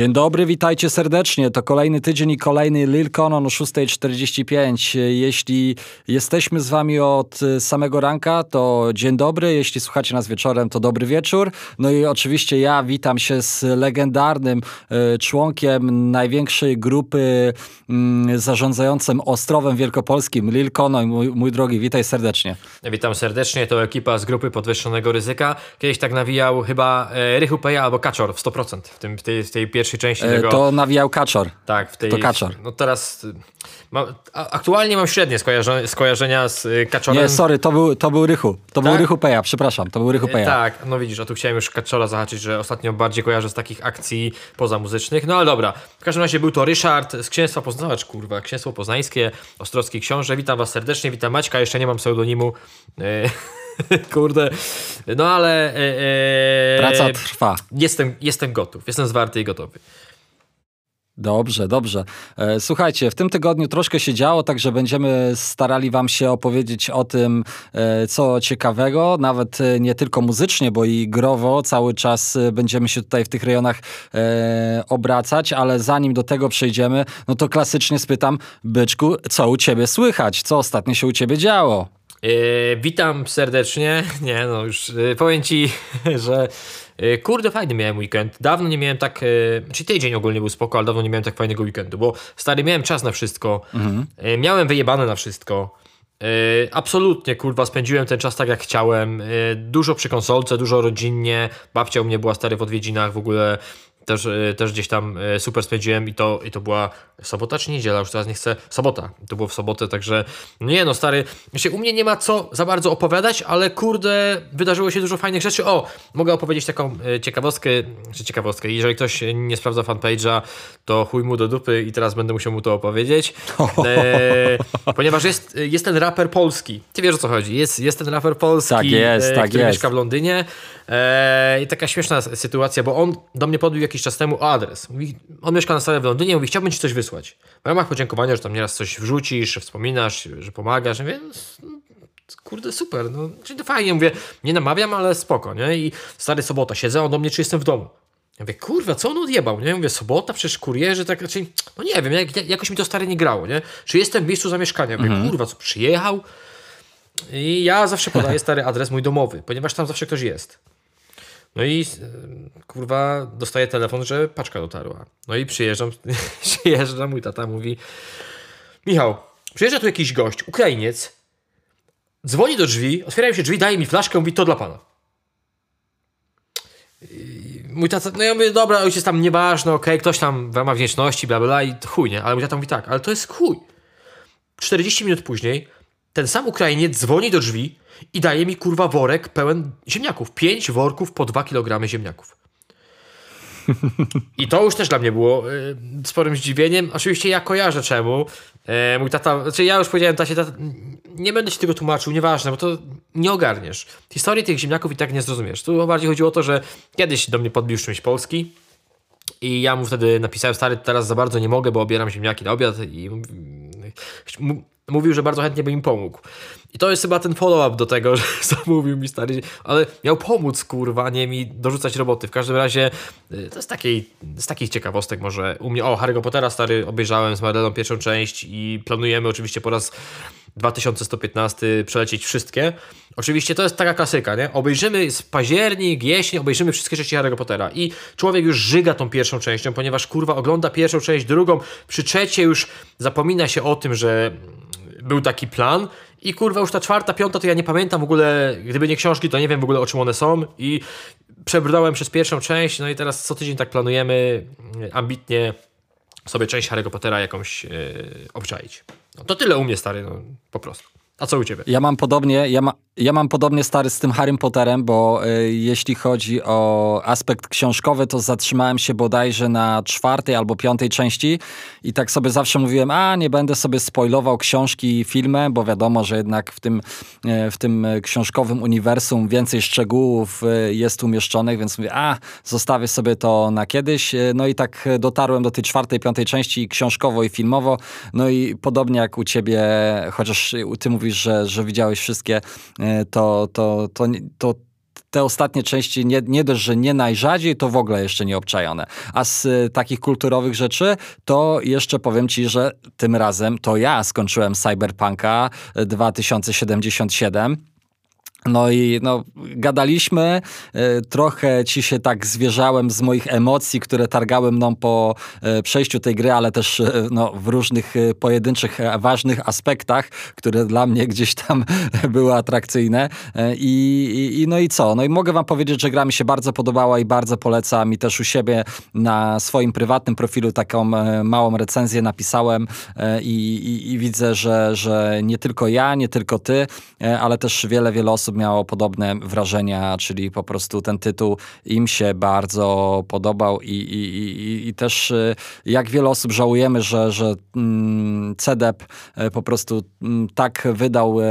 Dzień dobry, witajcie serdecznie. To kolejny tydzień i kolejny Lil Conon o 6.45. Jeśli jesteśmy z wami od samego ranka, to dzień dobry. Jeśli słuchacie nas wieczorem, to dobry wieczór. No i oczywiście ja witam się z legendarnym e, członkiem największej grupy mm, zarządzającym Ostrowem Wielkopolskim, Lil Conon. Mój, mój drogi, witaj serdecznie. Witam serdecznie. To ekipa z grupy podwyższonego ryzyka. Kiedyś tak nawijał chyba e, Rychu Peja albo Kaczor w 100% w, tym, w tej, w tej pierwszej części e, tego. To nawijał Kaczor. Tak, w tej. To Kaczor. No teraz. Y, Mam, aktualnie mam średnie skojarzenia, skojarzenia z y, Kaczorem. Nie, sorry, to był, to był Rychu. To tak? był Rychu Peja, przepraszam, to był Rychu Peja. Tak, no widzisz, a tu chciałem już Kaczora zahaczyć, że ostatnio bardziej kojarzę z takich akcji pozamuzycznych. No ale dobra. W każdym razie był to Ryszard z Księstwa Poznawacz, kurwa, Księstwo Poznańskie, Ostrowski Książę. Witam was serdecznie, witam Maćka, jeszcze nie mam pseudonimu. Kurde. No ale. E, Praca trwa. Jestem, jestem gotów. Jestem zwarty i gotowy. Dobrze, dobrze. E, słuchajcie, w tym tygodniu troszkę się działo, także będziemy starali Wam się opowiedzieć o tym, e, co ciekawego, nawet e, nie tylko muzycznie, bo i growo cały czas będziemy się tutaj w tych rejonach obracać, ale zanim do tego przejdziemy, no to klasycznie spytam, Byczku, co u Ciebie słychać? Co ostatnio się u Ciebie działo? Yy, witam serdecznie. Nie, no już yy, powiem ci, że yy, kurde, fajny miałem weekend. Dawno nie miałem tak. Yy, czyli tydzień ogólnie był spoko, ale dawno nie miałem tak fajnego weekendu, bo stary, miałem czas na wszystko. Mhm. miałem wyjebane na wszystko. absolutnie, kurwa, spędziłem ten czas tak jak chciałem. dużo przy konsolce, dużo rodzinnie. Babcia u mnie była stary w odwiedzinach, w ogóle też, e, też gdzieś tam e, super spędziłem i to, i to była sobota czy niedziela, już teraz nie chcę, sobota, to było w sobotę, także nie no stary, u mnie nie ma co za bardzo opowiadać, ale kurde, wydarzyło się dużo fajnych rzeczy, o, mogę opowiedzieć taką e, ciekawostkę, czy ciekawostkę, jeżeli ktoś nie sprawdza fanpage'a, to chuj mu do dupy i teraz będę musiał mu to opowiedzieć, e, ponieważ jest, jest ten raper polski, ty wiesz o co chodzi, jest, jest ten raper polski, tak jest, tak który jest. mieszka w Londynie. E, i taka śmieszna sytuacja, bo on do mnie podbił jakiś czas temu o adres. Mówi, on mieszka na stole w Londynie, mówi, chciałbym ci coś wysłać. W ramach podziękowania, że tam nieraz coś wrzucisz, wspominasz, że pomagasz, więc kurde, super, no, czyli to fajnie, mówię, nie namawiam, ale spoko, nie? I stary sobota, siedzę, on do mnie, czy jestem w domu. Ja mówię, kurwa, co on odjebał, nie? Mówię, sobota, przecież kurierzy, tak raczej, no nie wiem, jak, jakoś mi to stary nie grało, nie? Czy jestem w miejscu zamieszkania? Mówię, mhm. kurwa, co, przyjechał? I ja zawsze podaję stary adres mój domowy, ponieważ tam zawsze ktoś jest. No i kurwa dostaję telefon, że paczka dotarła. No i przyjeżdżam, przyjeżdża mój tata mówi Michał, przyjeżdża tu jakiś gość, Ukrainiec, dzwoni do drzwi, otwierają się drzwi, daje mi flaszkę, mówi to dla pana. I mój tata, no ja mówię, dobra, ojciec tam nieważne, okej, okay, ktoś tam w ramach wdzięczności, bla, bla, i chuj, nie? Ale mój tata mówi tak, ale to jest chuj. 40 minut później ten sam Ukrainiec dzwoni do drzwi i daje mi kurwa worek pełen ziemniaków. Pięć worków po dwa kilogramy ziemniaków. I to już też dla mnie było y, sporym zdziwieniem. Oczywiście ja kojarzę czemu. E, mój tata, znaczy ja już powiedziałem tacie, tata, nie będę ci tego tłumaczył, nieważne, bo to nie ogarniesz. Historii tych ziemniaków i tak nie zrozumiesz. Tu bardziej chodziło o to, że kiedyś do mnie podbił czymś Polski i ja mu wtedy napisałem, stary, teraz za bardzo nie mogę, bo obieram ziemniaki na obiad i mówił, że bardzo chętnie by im pomógł. I to jest chyba ten follow-up do tego, że zamówił mi stary, ale miał pomóc, kurwa, nie mi dorzucać roboty. W każdym razie y, to jest takiej, z takich ciekawostek może u mnie, o, Harry'ego Pottera stary obejrzałem z Marleną pierwszą część i planujemy oczywiście po raz 2115 przelecieć wszystkie. Oczywiście to jest taka klasyka, nie? Obejrzymy z październik, jesień, obejrzymy wszystkie części Harry'ego Pottera i człowiek już żyga tą pierwszą częścią, ponieważ kurwa ogląda pierwszą część, drugą, przy trzeciej już zapomina się o tym, że był taki plan i kurwa już ta czwarta, piąta to ja nie pamiętam w ogóle, gdyby nie książki, to nie wiem w ogóle o czym one są i przebrnąłem przez pierwszą część, no i teraz co tydzień tak planujemy ambitnie sobie część Harry'ego Pottera jakąś yy, obczaić. No, to tyle u mnie, stary, no, po prostu. A co u ciebie? Ja mam podobnie, ja, ma, ja mam podobnie stary z tym Harrym Potterem, bo y, jeśli chodzi o aspekt książkowy, to zatrzymałem się bodajże na czwartej albo piątej części i tak sobie zawsze mówiłem, a nie będę sobie spoilował książki i filmy, bo wiadomo, że jednak w tym, y, w tym książkowym uniwersum więcej szczegółów y, jest umieszczonych, więc mówię, a zostawię sobie to na kiedyś. No i tak dotarłem do tej czwartej, piątej części książkowo i filmowo. No i podobnie jak u ciebie, chociaż ty mówisz, że, że widziałeś wszystkie to, to, to, to te ostatnie części nie, nie dość, że nie najrzadziej, to w ogóle jeszcze nie obczajone. A z y, takich kulturowych rzeczy, to jeszcze powiem ci, że tym razem to ja skończyłem Cyberpunka 2077 no i no, gadaliśmy, y, trochę ci się tak zwierzałem z moich emocji, które targały mną po y, przejściu tej gry, ale też y, no, w różnych pojedynczych, e, ważnych aspektach, które dla mnie gdzieś tam były atrakcyjne. I, i, no i co? No i mogę wam powiedzieć, że gra mi się bardzo podobała i bardzo polecam i też u siebie na swoim prywatnym profilu taką małą recenzję napisałem i, i, i widzę, że, że nie tylko ja, nie tylko ty, ale też wiele, wiele osób osób miało podobne wrażenia, czyli po prostu ten tytuł im się bardzo podobał i, i, i, i też y, jak wiele osób żałujemy, że, że mm, CDEP y, po prostu mm, tak wydał y,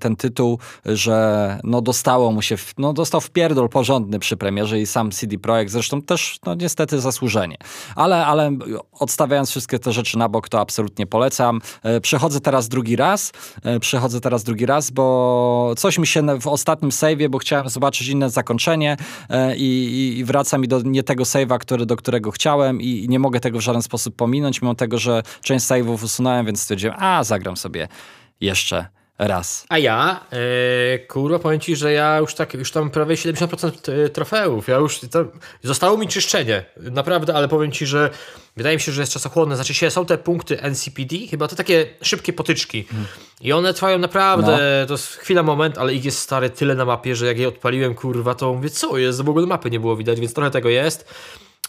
ten tytuł, że no dostało mu się, no dostał wpierdol porządny przy premierze i sam CD Projekt zresztą też no niestety zasłużenie. Ale, ale odstawiając wszystkie te rzeczy na bok, to absolutnie polecam. Przechodzę teraz drugi raz, przechodzę teraz drugi raz, bo coś mi się w ostatnim save'ie, bo chciałem zobaczyć inne zakończenie e, i, i wraca mi do nie tego save'a, który, do którego chciałem i nie mogę tego w żaden sposób pominąć, mimo tego, że część save'ów usunąłem, więc stwierdziłem, a zagram sobie jeszcze raz. A ja, yy, kurwa, powiem ci, że ja już tak, już tam prawie 70% e, trofeów, ja już, to, zostało mi czyszczenie, naprawdę, ale powiem ci, że wydaje mi się, że jest czasochłonne, znaczy się, są te punkty NCPD, chyba to takie szybkie potyczki hmm. i one trwają naprawdę, no. to jest chwila, moment, ale ich jest stare tyle na mapie, że jak je odpaliłem, kurwa, to mówię, co jest, w ogóle mapy nie było widać, więc trochę tego jest.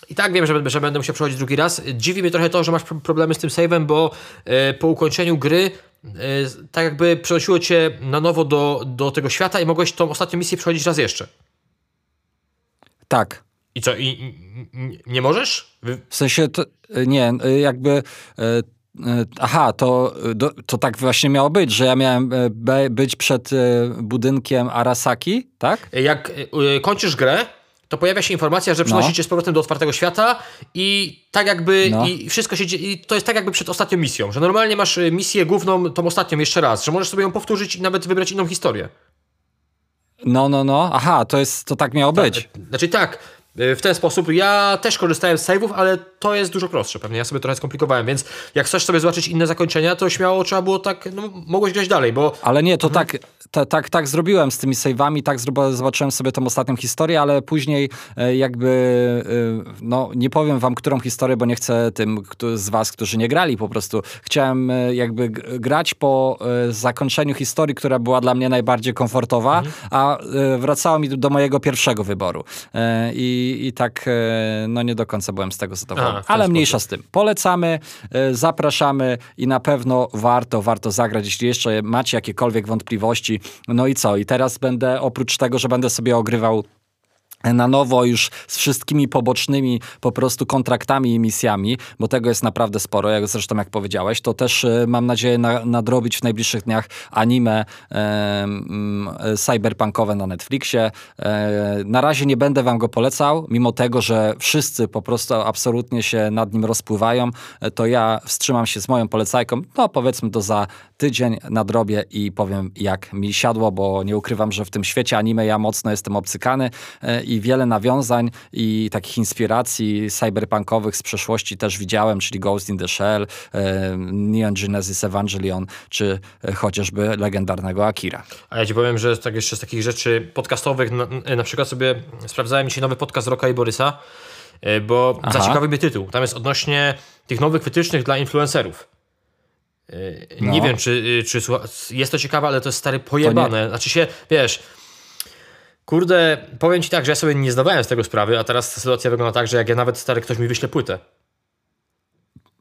I tak wiem, że, że będę musiał przechodzić drugi raz. Dziwi mnie trochę to, że masz problemy z tym save'em, bo yy, po ukończeniu gry E, tak jakby przenosiło cię na nowo do, do tego świata i mogłeś tą ostatnią misję przechodzić raz jeszcze. Tak. I co, i, i nie możesz? W sensie, to, nie, jakby... E, e, aha, to, to tak właśnie miało być, że ja miałem być przed budynkiem Arasaki, tak? Jak kończysz grę, to pojawia się informacja, że przenosi no. cię z powrotem do otwartego świata i tak jakby no. i wszystko się dzieje, i to jest tak jakby przed ostatnią misją, że normalnie masz y, misję główną, tą ostatnią jeszcze raz, że możesz sobie ją powtórzyć i nawet wybrać inną historię. No, no, no. Aha, to jest, to tak miało tak, być. Znaczy tak, w ten sposób. Ja też korzystałem z save'ów, ale to jest dużo prostsze pewnie. Ja sobie trochę skomplikowałem, więc jak chcesz sobie zobaczyć inne zakończenia, to śmiało trzeba było tak, no mogłeś grać dalej, bo... Ale nie, to mhm. tak, ta, tak, tak zrobiłem z tymi save'ami, tak zobaczyłem sobie tą ostatnią historię, ale później e, jakby, e, no nie powiem wam, którą historię, bo nie chcę tym z was, którzy nie grali po prostu. Chciałem e, jakby grać po zakończeniu historii, która była dla mnie najbardziej komfortowa, mhm. a wracało mi do mojego pierwszego wyboru. I, i tak, no nie do końca byłem z tego zadowolony. ale sposób. mniejsza z tym. Polecamy, zapraszamy i na pewno warto, warto zagrać. Jeśli jeszcze macie jakiekolwiek wątpliwości, no i co? I teraz będę, oprócz tego, że będę sobie ogrywał na nowo już z wszystkimi pobocznymi po prostu kontraktami i misjami, bo tego jest naprawdę sporo, jak zresztą jak powiedziałeś, to też e, mam nadzieję na, nadrobić w najbliższych dniach anime e, cyberpunkowe na Netflixie. E, na razie nie będę wam go polecał, mimo tego, że wszyscy po prostu absolutnie się nad nim rozpływają, e, to ja wstrzymam się z moją polecajką, no powiedzmy to za tydzień nadrobię i powiem jak mi siadło, bo nie ukrywam, że w tym świecie anime ja mocno jestem obcykany e, i wiele nawiązań i takich inspiracji cyberpunkowych z przeszłości też widziałem, czyli Ghost in the Shell, e, Neon Genesis Evangelion, czy chociażby legendarnego Akira. A ja ci powiem, że tak jeszcze z takich rzeczy podcastowych, na, na przykład sobie sprawdzałem dzisiaj nowy podcast Roka i Borysa, e, bo Aha. zaciekawił mnie tytuł. Tam jest odnośnie tych nowych wytycznych dla influencerów. E, no. Nie wiem, czy, czy jest to ciekawe, ale to jest stary pojebane. Znaczy się, wiesz, Kurde, powiem ci tak, że ja sobie nie zdawałem z tego sprawy, a teraz sytuacja wygląda tak, że jak ja nawet stary ktoś mi wyśle płytę.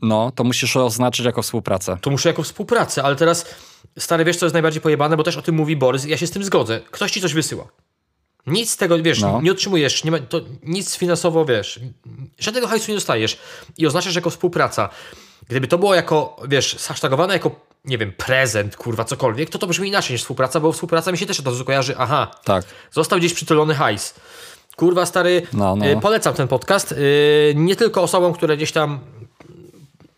No, to musisz oznaczyć jako współpracę. To muszę jako współpracę, ale teraz stary, wiesz co jest najbardziej pojebane, bo też o tym mówi Borys, ja się z tym zgodzę. Ktoś ci coś wysyła. Nic z tego, wiesz, no. nie otrzymujesz, nie ma, to nic finansowo, wiesz, żadnego hajsu nie dostajesz i oznaczasz jako współpraca. Gdyby to było jako, wiesz, zhashtagowane jako nie wiem, prezent, kurwa, cokolwiek, to to brzmi inaczej niż współpraca, bo współpraca mi się też od razu kojarzy, aha, tak. został gdzieś przytulony hajs. Kurwa, stary, no, no. Y, polecam ten podcast. Y, nie tylko osobom, które gdzieś tam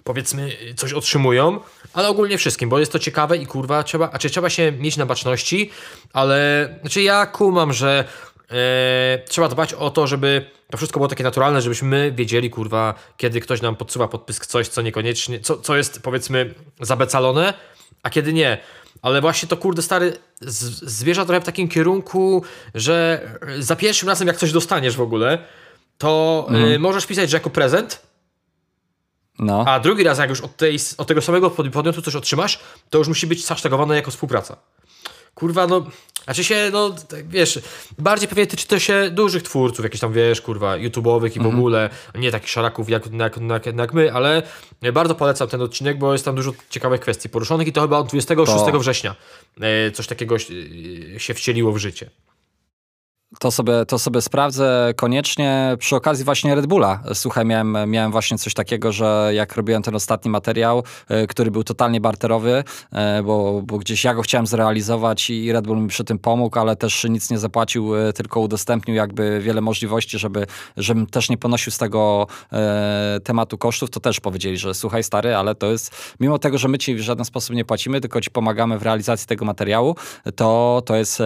powiedzmy coś otrzymują, ale ogólnie wszystkim, bo jest to ciekawe i kurwa trzeba, a czy trzeba się mieć na baczności, ale znaczy ja kumam, że e, trzeba dbać o to, żeby to wszystko było takie naturalne, żebyśmy wiedzieli, kurwa, kiedy ktoś nam podsuwa podpysk coś, co niekoniecznie, co, co jest powiedzmy zabecalone, a kiedy nie. Ale właśnie to kurde stary zwierza trochę w takim kierunku, że za pierwszym razem jak coś dostaniesz w ogóle, to mhm. y, możesz pisać, że jako prezent, no. a drugi raz jak już od, tej, od tego samego podmiotu coś otrzymasz, to już musi być zasztagowane jako współpraca. Kurwa, no, znaczy się, no, tak, wiesz, bardziej pewnie tyczy to się dużych twórców, jakichś tam, wiesz, kurwa, YouTube'owych i w mhm. ogóle, nie takich szaraków jak, jak, jak, jak, my, ale bardzo polecam ten odcinek, bo jest tam dużo ciekawych kwestii poruszonych i to chyba od 26 to... września e, coś takiego się wcieliło w życie. To sobie, to sobie sprawdzę koniecznie. Przy okazji właśnie Red Bulla. Słuchaj, miałem, miałem właśnie coś takiego, że jak robiłem ten ostatni materiał, e, który był totalnie barterowy, e, bo, bo gdzieś ja go chciałem zrealizować i Red Bull mi przy tym pomógł, ale też nic nie zapłacił, e, tylko udostępnił jakby wiele możliwości, żeby, żebym też nie ponosił z tego tematu kosztów, to też powiedzieli, że słuchaj stary, ale to jest, mimo tego, że my ci w żaden sposób nie płacimy, tylko ci pomagamy w realizacji tego materiału, to, to jest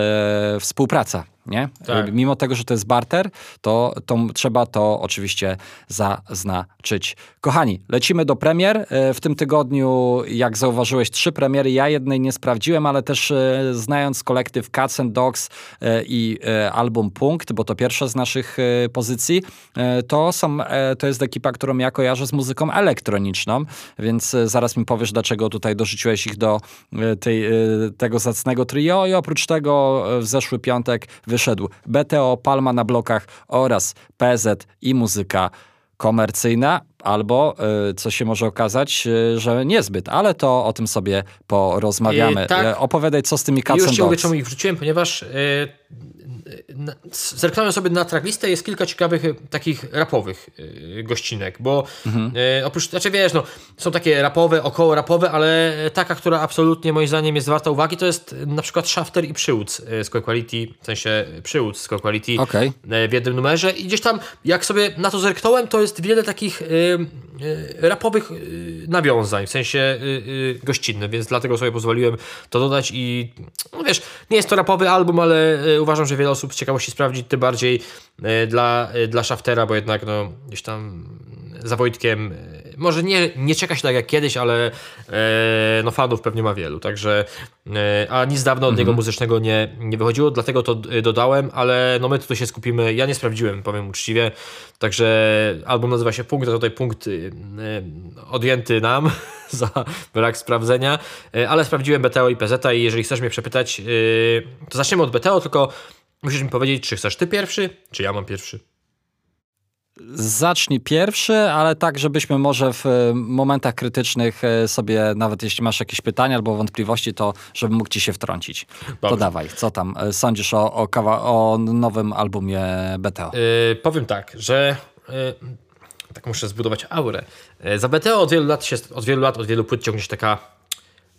współpraca nie? Tak. Mimo tego, że to jest barter, to, to trzeba to oczywiście zaznaczyć. Kochani, lecimy do premier. E, w tym tygodniu, jak zauważyłeś, trzy premiery. Ja jednej nie sprawdziłem, ale też e, znając kolektyw Cats and Dogs e, i album Punkt, bo to pierwsza z naszych pozycji, to, są, to jest ekipa, którą ja kojarzę z muzyką elektroniczną, więc zaraz mi powiesz, dlaczego tutaj dorzuciłeś ich do tej, tego zacnego trio i oprócz tego w zeszły piątek wyszedł BTO, Palma na blokach oraz PZ i muzyka komercyjna, albo y, co się może okazać, y, że niezbyt, ale to o tym sobie porozmawiamy. tak. Opowiadaj, co z tymi Cats Już ci mówię, czemu ich wrzuciłem, ponieważ zerknąłem sobie na tracklistę, jest kilka ciekawych e, takich rapowych e, gościnek, bo mhm. E, oprócz, znaczy wiesz, no, są takie rapowe, około rapowe, ale taka, która absolutnie moim zdaniem jest warta uwagi, to jest na przykład Shafter i Przyłód z Quality, w sensie Przyłód z Quality okay. w jednym numerze i gdzieś tam, jak sobie na to zerknąłem, to jest wiele takich rapowych nawiązań, w sensie gościnnych, więc dlatego sobie pozwoliłem to dodać i no wiesz, nie jest to rapowy album, ale uważam, że wiele osób z ciekawości sprawdzić, tym bardziej e, dla, e, dla Shaftera, bo jednak no, gdzieś tam za Wojtkiem e, może nie, nie czeka się tak jak kiedyś, ale e, no fanów pewnie ma wielu, także e, a nic dawno od mhm. niego muzycznego nie, nie wychodziło, dlatego to dodałem, ale no my tutaj się skupimy, ja nie sprawdziłem, powiem uczciwie, także album nazywa się Punkt, a tutaj punkt e, odjęty nam za brak sprawdzenia, e, ale sprawdziłem BTO i PZ i jeżeli chcesz mnie przepytać, e, to zaczniemy od BTO, tylko musisz mi powiedzieć, czy chcesz ty pierwszy, czy ja mam pierwszy. Zacznij pierwszy, ale tak, żebyśmy może w e, momentach krytycznych e, sobie, nawet jeśli masz jakieś pytania albo wątpliwości, to żebym mógł ci się wtrącić. Dobrze. To dawaj, co tam e, sądzisz o, o, kawa- o nowym albumie BTO? Yy, powiem tak, że yy, tak muszę zbudować aurę. Yy, za BTO od wielu lat, się, od wielu lat, od wielu płyt ciągnie się taka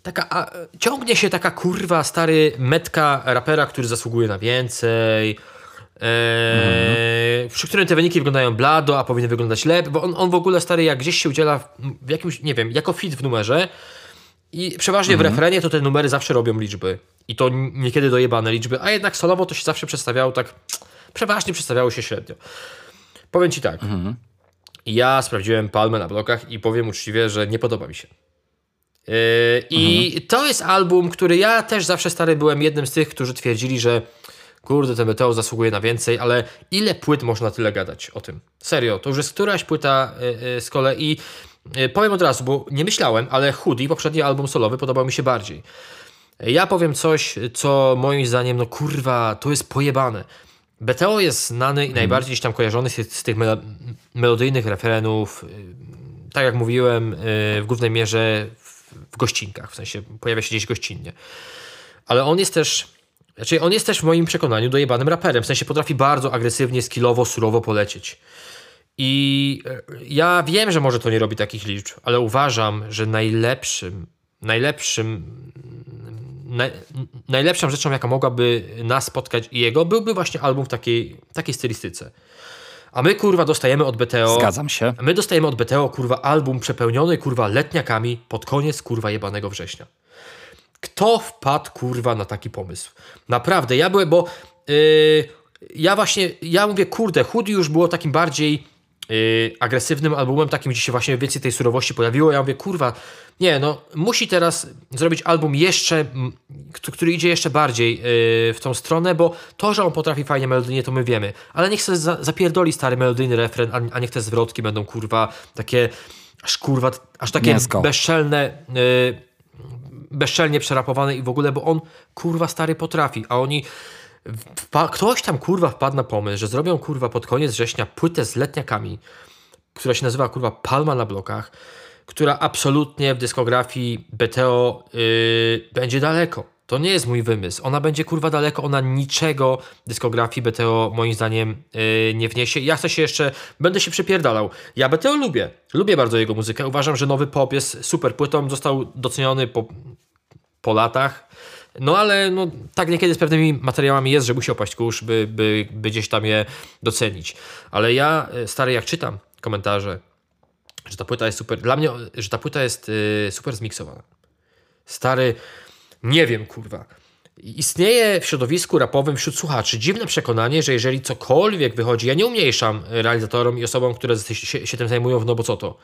taka, a, ciągnie się taka kurwa stary metka rapera, który zasługuje na więcej, Eee, przy którym te wyniki wyglądają blado, a powinny wyglądać lepiej, bo on, on w ogóle stary jak gdzieś się udziela w, jakimś, nie wiem, jako fit w numerze i przeważnie mhm. w refrenie to te numery zawsze robią liczby. I to niekiedy dojebane liczby, a jednak solowo to się zawsze przedstawiało tak, przeważnie przedstawiało się średnio. Powiem Ci tak, mhm. ja sprawdziłem Palmę na blokach i powiem uczciwie, że nie podoba mi się. Yy, I mhm. to jest album, który ja też zawsze stary byłem jednym z tych, którzy twierdzili, że kurde, ten Meteo zasługuje na więcej, ale ile płyt można tyle gadać o tym? Serio, to już jest któraś płyta yy, z kolei. Yy, powiem od razu, bo nie myślałem, ale Hoodie, poprzedni album solowy, podobał mi się bardziej. Ja powiem coś, co moim zdaniem, no kurwa, to jest pojebane. BTO jest znany i mm. najbardziej gdzieś tam kojarzony z, z tych melodyjnych referenów. Tak jak mówiłem, w głównej mierze w gościnkach, w sensie pojawia się gdzieś gościnnie. Ale on jest też znaczy, on jest też w moim przekonaniu dojebanym raperem. W sensie potrafi bardzo agresywnie, skillowo, surowo polecieć. I e, ja wiem, że może to nie robi takich liczb, ale uważam, że najlepszym, najlepszym, naj, najlepszą rzeczą, jaka mogłaby nas spotkać i jego, byłby właśnie album w takiej, takiej stylistyce. A my kurwa dostajemy od BTO. Zgadzam się. My dostajemy od BTO kurwa album przepełniony kurwa letniakami pod koniec kurwa jebanego września. Kto wpadł kurwa na taki pomysł? Naprawdę, ja byłem, bo yy, ja właśnie, ja mówię, kurde, Hoodie już było takim bardziej yy, agresywnym albumem, takim, gdzie się właśnie więcej tej surowości pojawiło. Ja mówię, kurwa, nie, no, musi teraz zrobić album jeszcze, który idzie jeszcze bardziej yy, w tą stronę, bo to, że on potrafi fajnie melodyjnie, to my wiemy, ale niech sobie za, zapierdoli stary melodyjny refren, a, a niech te zwrotki będą, kurwa, takie, aż kurwa, aż takie Mięsko. bezczelne, yy, bezczelnie przerapowane i w ogóle, bo on kurwa stary potrafi, a oni ktoś tam kurwa wpadł na pomysł, że zrobią kurwa pod koniec września płytę z letniakami, która się nazywa kurwa Palma na blokach, która absolutnie w dyskografii BTO yy, będzie daleko. To nie jest mój wymysł. Ona będzie kurwa daleko, ona niczego dyskografii BTO moim zdaniem yy, nie wniesie. Ja chcę się jeszcze, będę się przypierdalał. Ja BTO lubię. Lubię bardzo jego muzykę. Uważam, że nowy pop jest super płytą. Został doceniony po, po latach. No ale no, tak niekiedy z pewnymi materiałami jest, że musi opaść kurz, by, by, by gdzieś tam je docenić. Ale ja, y, stary, jak czytam komentarze, że ta płyta jest super, dla mnie, że ta płyta jest y, super zmiksowana. Stary, nie wiem, kurwa. Istnieje w środowisku rapowym wśród słuchaczy dziwne przekonanie, że jeżeli cokolwiek wychodzi, ja nie umniejszam realizatorom i osobom, które się, się tym zajmują, no bo co to?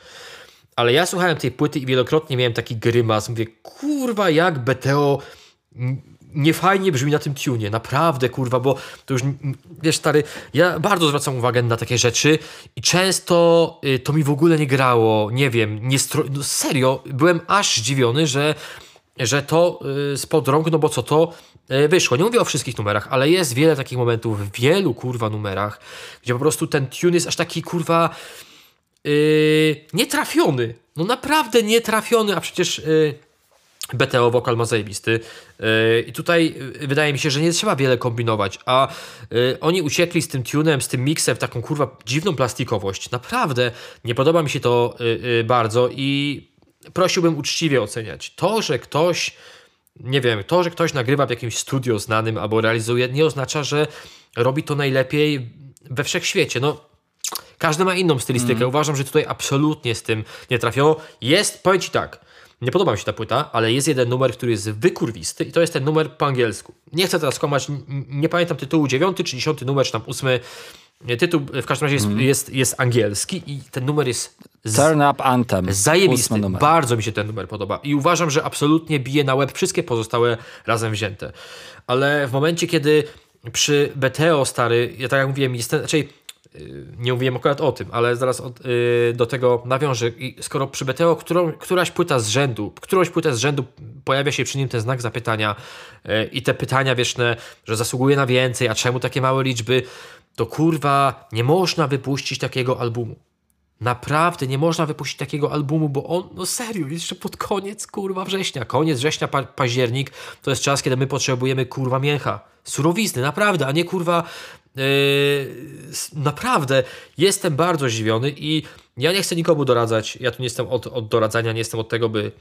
Ale ja słuchałem tej płyty i wielokrotnie miałem taki grymas. Mówię, kurwa, jak BTO niefajnie brzmi na tym tunie. Naprawdę, kurwa, bo to już, wiesz, stary, ja bardzo zwracam uwagę na takie rzeczy i często y, to mi w ogóle nie grało. Nie wiem, nie stro... no, serio, byłem aż zdziwiony, że że to y, spod rąk, no bo co to y, wyszło. Nie mówię o wszystkich numerach, ale jest wiele takich momentów w wielu kurwa numerach, gdzie po prostu ten tune jest aż taki kurwa yy, nietrafiony. No naprawdę nietrafiony, a przecież yy, BTO wokal ma zajebisty. Yy, I tutaj yy, wydaje mi się, że nie trzeba wiele kombinować, a yy, oni uciekli z tym tunem, z tym miksem w taką kurwa dziwną plastikowość. Naprawdę nie podoba mi się to bardzo i prosiłbym uczciwie oceniać. To, że ktoś nie wiem, to, że ktoś nagrywa w jakimś studio znanym albo realizuje, nie oznacza, że robi to najlepiej we wszechświecie. No, każdy ma inną stylistykę. Uważam, że tutaj absolutnie z tym nie trafiono. Jest, powiem Ci tak, nie podoba mi się ta płyta, ale jest jeden numer, który jest wykurwisty i to jest ten numer po angielsku. Nie chcę teraz n- nie pamiętam tytułu, dziewiąty czy dziesiąty numer, czy tam ósmy. Tytuł w każdym razie jest, jest, jest angielski i ten numer jest z, Turn Up Anthem. Zajebisty. Bardzo mi się ten numer podoba. I uważam, że absolutnie bije na łeb wszystkie pozostałe razem wzięte. Ale w momencie, kiedy przy BTO stary, ja tak jak mówiłem, jestem, raczej yy, nie mówiłem akurat o tym, ale zaraz od, yy, do tego nawiążę. I skoro przy BTO którą, któraś płyta z rzędu, którąś płytę z rzędu pojawia się przy nim ten znak zapytania yy, i te pytania wieczne, że zasługuje na więcej, a czemu takie małe liczby, to kurwa nie można wypuścić takiego albumu. Naprawdę nie można wypuścić takiego albumu, bo on, no serio, jeszcze pod koniec kurwa września. Koniec września, pa październik to jest czas, kiedy my potrzebujemy kurwa mięcha. Surowizny, naprawdę, a nie kurwa. Yy, naprawdę jestem bardzo zdziwiony i ja nie chcę nikomu doradzać. Ja tu nie jestem od, od doradzania, nie jestem od tego, by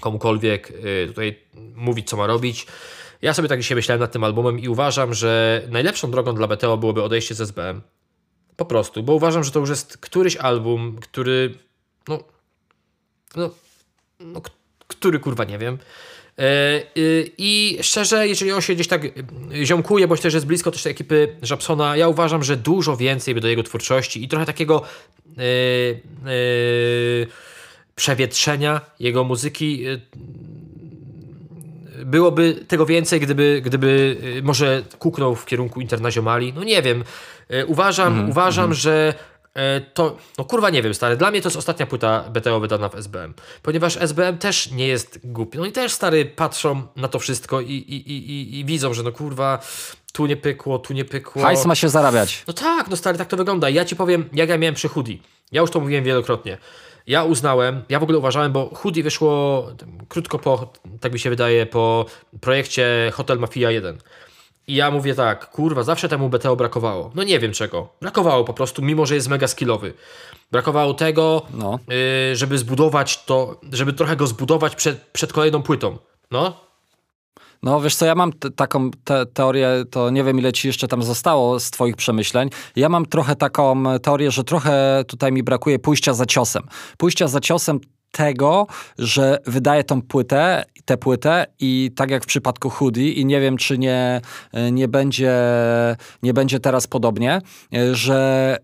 komukolwiek yy, tutaj mówić, co ma robić. Ja sobie tak dzisiaj myślałem nad tym albumem i uważam, że najlepszą drogą dla BTO byłoby odejście z SBM. Po prostu, bo uważam, że to już jest któryś album, który. No. No. no który kurwa nie wiem. E, y, I szczerze, jeżeli on się gdzieś tak y, ziomkuje, bądź też jest blisko też tej ekipy Żabsona, ja uważam, że dużo więcej by do jego twórczości i trochę takiego y, y, przewietrzenia jego muzyki y, byłoby tego więcej, gdyby, gdyby y, może kuknął w kierunku Internaziomali. No nie wiem. Y, Uważam, uważam że e, to, no kurwa nie wiem, stary, dla mnie to jest ostatnia płyta BTO wydana w SBM, ponieważ SBM też nie jest głupi. No i też, stary, patrzą na to wszystko i, i, i, i, i widzą, że no kurwa, tu nie pykło, tu nie pykło. Hajs ma się zarabiać. No tak, no stary, tak to wygląda. Ja ci powiem, jak ja miałem przy Hoodie. Ja już to mówiłem wielokrotnie. Ja uznałem, ja w ogóle uważałem, bo Hoodie wyszło krótko po, tak mi się wydaje, po projekcie Hotel Mafia 1. I ja mówię tak, kurwa, zawsze temu BTO brakowało. No nie wiem czego. Brakowało po prostu, mimo że jest mega skillowy. Brakowało tego, No. y, żeby zbudować to, żeby trochę go zbudować przed, przed kolejną płytą. No, No wiesz co, ja mam taką te teorię, to nie wiem ile ci jeszcze tam zostało z twoich przemyśleń. Ja mam trochę taką teorię, że trochę tutaj mi brakuje pójścia za ciosem. Pójścia za ciosem tego, że wydaje tą płytę, tę płytę i tak jak w przypadku Hoodie i nie wiem, czy nie, nie, będzie, nie będzie teraz podobnie, że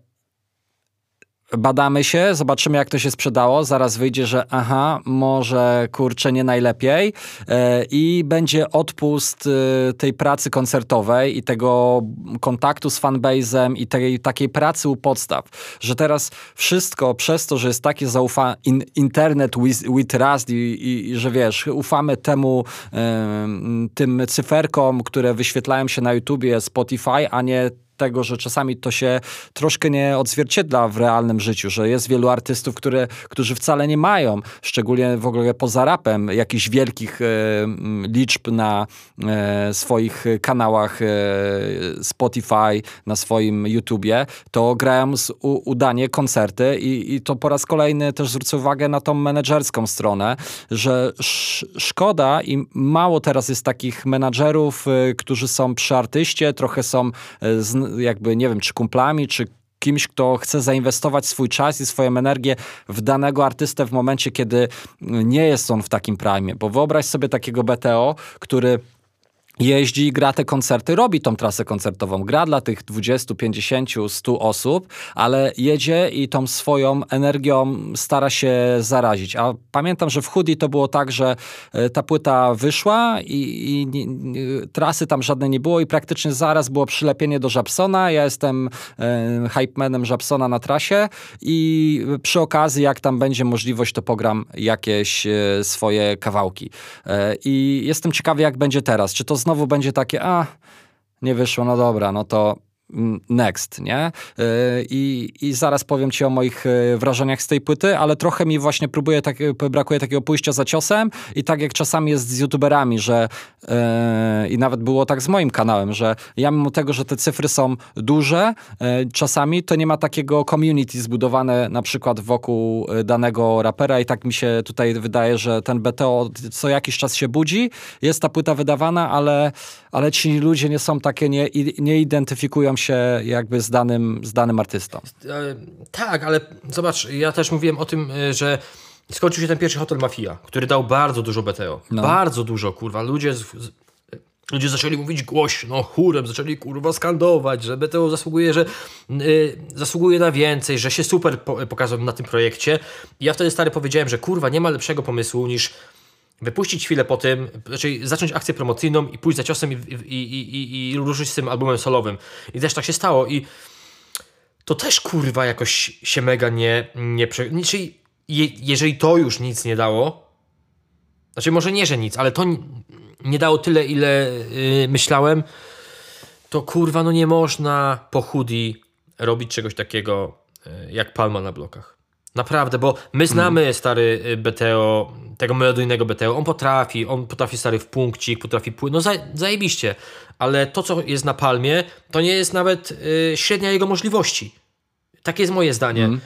badamy się, zobaczymy jak to się sprzedało, zaraz wyjdzie, że aha, może kurczę nie najlepiej. E, i będzie odpust e, tej pracy koncertowej i tego kontaktu z fanbase'em i tej takiej pracy u podstaw, że teraz wszystko przez to, że jest takie zaufanie, in, internet with, with trust i, i, i, że wiesz, ufamy temu e, tym cyferkom, które wyświetlają się na YouTubie, Spotify, a nie tego, że czasami to się troszkę nie odzwierciedla w realnym życiu, że jest wielu artystów, które, którzy wcale nie mają, szczególnie w ogóle poza rapem, jakichś wielkich e, liczb na e, swoich kanałach e, Spotify, na swoim YouTubie, to grają z, u, udanie koncerty i, i to po raz kolejny też zwrócę uwagę na tą menedżerską stronę, że sz, szkoda i mało teraz jest takich menadżerów, e, którzy są przy artyście, trochę są e, z, jakby, nie wiem, czy kumplami, czy kimś, kto chce zainwestować swój czas i swoją energię w danego artystę w momencie, kiedy nie jest on w takim prime. Bo wyobraź sobie takiego BTO, który jeździ i gra te koncerty, robi tą trasę koncertową. Gra dla tych 20, 50, 100 osób, ale jedzie i tą swoją energią stara się zarazić. A pamiętam, że w Hoodie to było tak, że e, ta płyta wyszła i, i, i trasy tam żadnej nie było i praktycznie zaraz było przylepienie do Żabsona. Ja jestem e, hypemanem Żabsona na trasie i przy okazji, jak tam będzie możliwość, to pogram jakieś e, swoje kawałki. E, I jestem ciekawy, jak będzie teraz. Czy to znowu będzie takie, a nie wyszło, no dobra, no to next, nie? Y, I, I zaraz powiem ci o moich y, wrażeniach z tej płyty, ale trochę mi właśnie próbuje tak, brakuje takiego pójścia za ciosem i tak jak czasami jest z youtuberami, że yy, i nawet było tak z moim kanałem, że ja mimo tego, że te cyfry są duże, yy, czasami to nie ma takiego community zbudowane na przykład wokół danego rapera i tak mi się tutaj wydaje, że ten BTO co jakiś czas się budzi, jest ta płyta wydawana, ale, ale ci ludzie nie są takie, nie, nie identyfikują się jakby z danym, z danym artystą. E, tak, ale zobacz, ja też mówiłem o tym, e, że skończył się ten pierwszy hotel Mafia, który dał bardzo dużo BTO. No. Bardzo dużo, kurwa. Ludzie, z, ludzie zaczęli mówić głośno, chórem, zaczęli kurwa skandować, że BTO zasługuje, że y, zasługuje na więcej, że się super po, pokazał na tym projekcie. I ja wtedy stary powiedziałem, że kurwa nie ma lepszego pomysłu niż wypuścić chwilę po tym, znaczy zacząć akcję promocyjną i pójść za ciosem i, i, i, i ruszyć z tym albumem solowym. I też tak się stało i to też kurwa jakoś się mega nie... nie prze... Czyli je, jeżeli to już nic nie dało, znaczy może nie, że nic, ale to nie dało tyle, ile yy, myślałem, to kurwa no nie można po hoodie robić czegoś takiego yy, jak Palma na blokach. Naprawdę, bo my znamy mm. stary y, BTO, tego melodyjnego BTO. On potrafi, on potrafi stary w punkcik, potrafi płynąć. No zajebiście. Ale to, co jest na Palmie, to nie jest nawet y, średnia jego możliwości. Takie jest moje zdanie. Mm.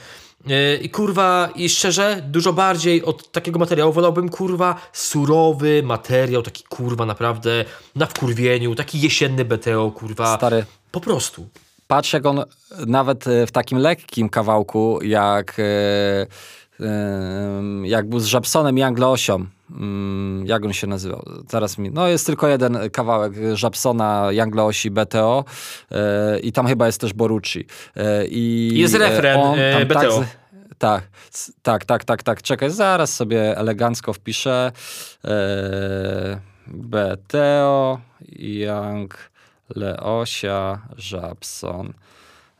Y, I kurwa, i szczerze, dużo bardziej od takiego materiału wolałbym kurwa surowy materiał, taki kurwa naprawdę na wkurwieniu, taki jesienny BTO, kurwa. Stary. Po prostu patrz jak on nawet e, w takim lekkim kawałku, jak, e, jak był z Żabsonem i Anglo-Osią, mm, jak on się nazywał? Zaraz mi. No jest tylko jeden kawałek Żabsona, Jangloosi, BTO e, i tam chyba jest też Borucci. I jest refren on, BTO. Tak, tak, tak, tak, tak. Czekaj, zaraz sobie elegancko wpiszę. BTO, Young. Leosia Żabson.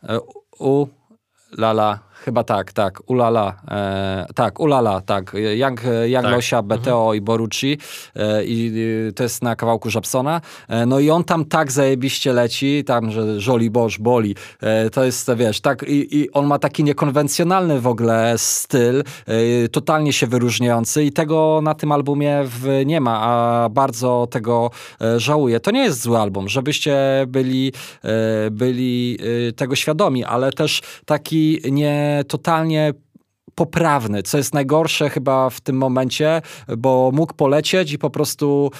E, u Lala Chyba tak, tak. Ulala. E, tak, Ulala, tak. Young, Young tak. Losia, BTO mhm. i Borucci. E, I to jest na kawałku Żabsona. E, no i on tam tak zajebiście leci, tam, że żoli boż boli. E, to jest, wiesz, tak. I, I, on ma taki niekonwencjonalny w ogóle styl, e, totalnie się wyróżniający i tego na tym albumie w, nie ma, a bardzo tego e, żałuję. To nie jest zły album, żebyście byli, byli tego świadomi, ale też taki nie totalnie poprawny, co jest najgorsze chyba w tym momencie, bo mógł polecieć i po prostu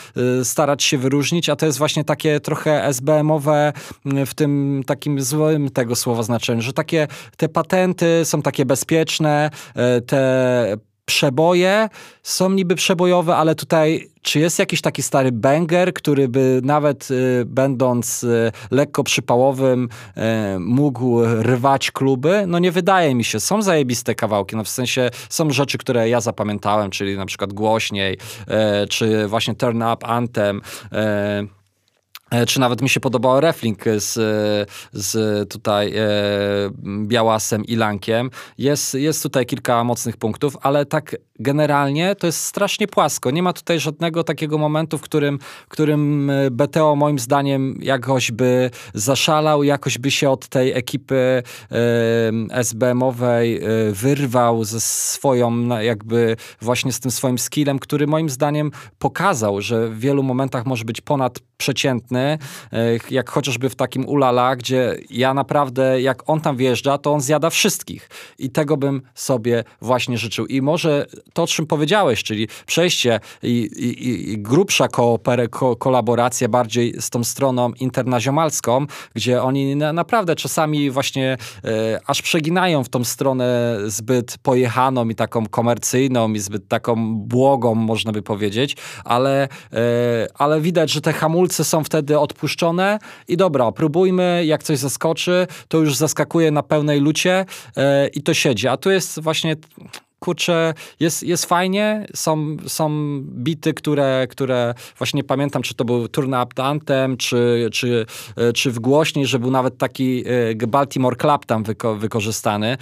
y, starać się wyróżnić, a to jest właśnie takie trochę SBM-owe y, w tym takim złym tego słowa znaczeniu, że takie te patenty są takie bezpieczne, y, te przeboje są niby przebojowe, ale tutaj czy jest jakiś taki stary banger, który by nawet y, będąc y, lekko przypałowym y, mógł rwać kluby? No nie wydaje mi się. Są zajebiste kawałki, no w sensie są rzeczy, które ja zapamiętałem, czyli na przykład Głośniej, y, czy właśnie Turn Up Anthem, y, czy nawet mi się podobał reflink z, z tutaj e, Białasem i Lankiem. Jest, jest tutaj kilka mocnych punktów, ale tak generalnie to jest strasznie płasko. Nie ma tutaj żadnego takiego momentu, w którym, w którym e, BTO moim zdaniem jakoś by zaszalał, jakoś by się od tej ekipy e, SBM-owej e, wyrwał ze swoją, jakby właśnie z tym swoim skillem, który moim zdaniem pokazał, że w wielu momentach może być ponad przeciętny, e, jak chociażby w takim Ulala, gdzie ja naprawdę, jak on tam wjeżdża, to on zjada wszystkich. I tego bym sobie właśnie życzył. I może to, o czym powiedziałeś, czyli przejście i, i, i grubsza kooper, ko, kolaboracja bardziej z tą stroną internaziomalską, gdzie oni na, naprawdę czasami właśnie e, aż przeginają w tą stronę zbyt pojechaną i taką komercyjną i zbyt taką błogą, można by powiedzieć, ale, e, ale widać, że te hamulce są wtedy odpuszczone. I dobra, próbujmy, jak coś zaskoczy, to już zaskakuje na pełnej lucie e, i to siedzi. A tu jest właśnie kurczę, jest, jest fajnie, są, są bity, które, które właśnie pamiętam, czy to był Turn Up Anthem, czy, czy, e, czy w głośniej, że był nawet taki e, Baltimore Club tam wyko wykorzystany.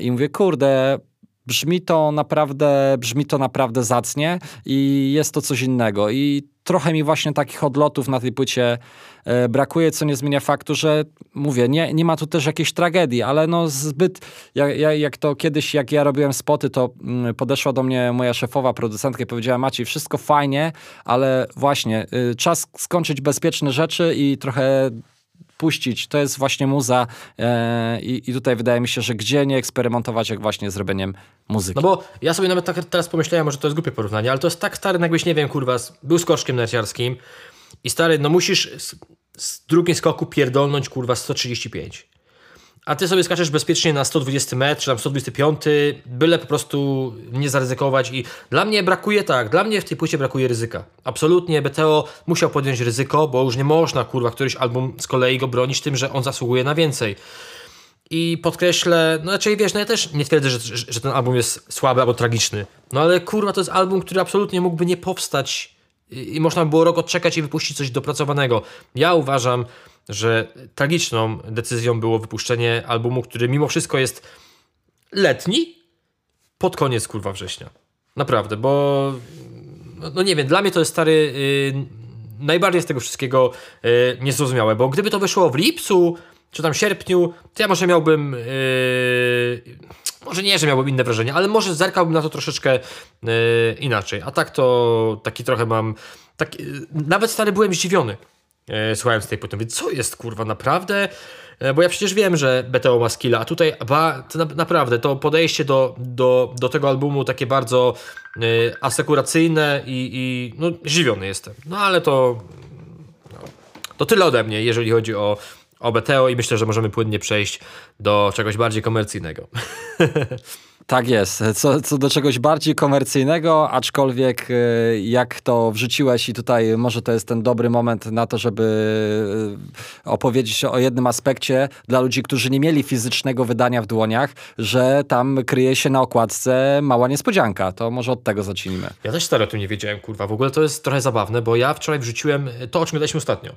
I mówię, kurde, brzmi to naprawdę, brzmi to naprawdę zacnie i jest to coś innego. I trochę mi właśnie takich odlotów na tej płycie e, brakuje, co nie zmienia faktu, że mówię, nie, nie ma tu też jakiejś tragedii, ale no zbyt, jak, jak to kiedyś, jak ja robiłem spoty, to mm, podeszła do mnie moja szefowa, producentka i powiedziała, Maciej, wszystko fajnie, ale właśnie, y, czas skończyć bezpieczne rzeczy i trochę To jest właśnie muza e, i, i, tutaj wydaje mi się, że gdzie nie eksperymentować, jak właśnie z robieniem muzyki. No bo ja sobie nawet tak teraz pomyślałem, może to jest głupie porównanie, ale to jest tak stary, jakbyś, nie wiem, kurwa, był skoczkiem narciarskim i stary, no musisz z, z drugim skoku pierdolnąć, kurwa, 135 a ty sobie skaczesz bezpiecznie na 120 metr, czy tam 125, byle po prostu nie zaryzykować i dla mnie brakuje tak, dla mnie w tej płycie brakuje ryzyka. Absolutnie BTO musiał podjąć ryzyko, bo już nie można, kurwa, któryś album z kolei go bronić tym, że on zasługuje na więcej. I podkreślę, no raczej wiesz, no ja też nie twierdzę, że, że, ten album jest słaby albo tragiczny, no ale kurwa to jest album, który absolutnie mógłby nie powstać i, można by było rok odczekać i wypuścić coś dopracowanego. Ja uważam, że tragiczną decyzją było wypuszczenie albumu, który mimo wszystko jest letni pod koniec kurwa września. Naprawdę, bo no, no nie wiem, dla mnie to jest stary yy, najbardziej z tego wszystkiego yy, niezrozumiałe, bo gdyby to wyszło w lipcu czy tam sierpniu, to ja może miałbym yy, może nie, że miałbym inne wrażenie, ale może zerkałbym na to troszeczkę yy, inaczej. A tak to taki trochę mam. Taki, nawet stary byłem zdziwiony e, słuchając tej płyty. Mówię, co jest kurwa, naprawdę? E, bo ja przecież wiem, że BTO ma skilla, a tutaj ba, to na, naprawdę to podejście do, do, do tego albumu takie bardzo e, asekuracyjne i, i no, zdziwiony jestem. No ale to, no, to tyle ode mnie, jeżeli chodzi o, o BTO i myślę, że możemy płynnie przejść do czegoś bardziej komercyjnego. Tak jest. Co, co do czegoś bardziej komercyjnego, aczkolwiek e, jak to wrzuciłeś i tutaj może to jest ten dobry moment na to, żeby e, opowiedzieć o jednym aspekcie dla ludzi, którzy nie mieli fizycznego wydania w dłoniach, że tam kryje się na okładce mała niespodzianka. To może od tego zacznijmy. Ja też stary o tym nie wiedziałem, kurwa. W ogóle to jest trochę zabawne, bo ja wczoraj wrzuciłem to, o czym gadaliśmy ostatnio.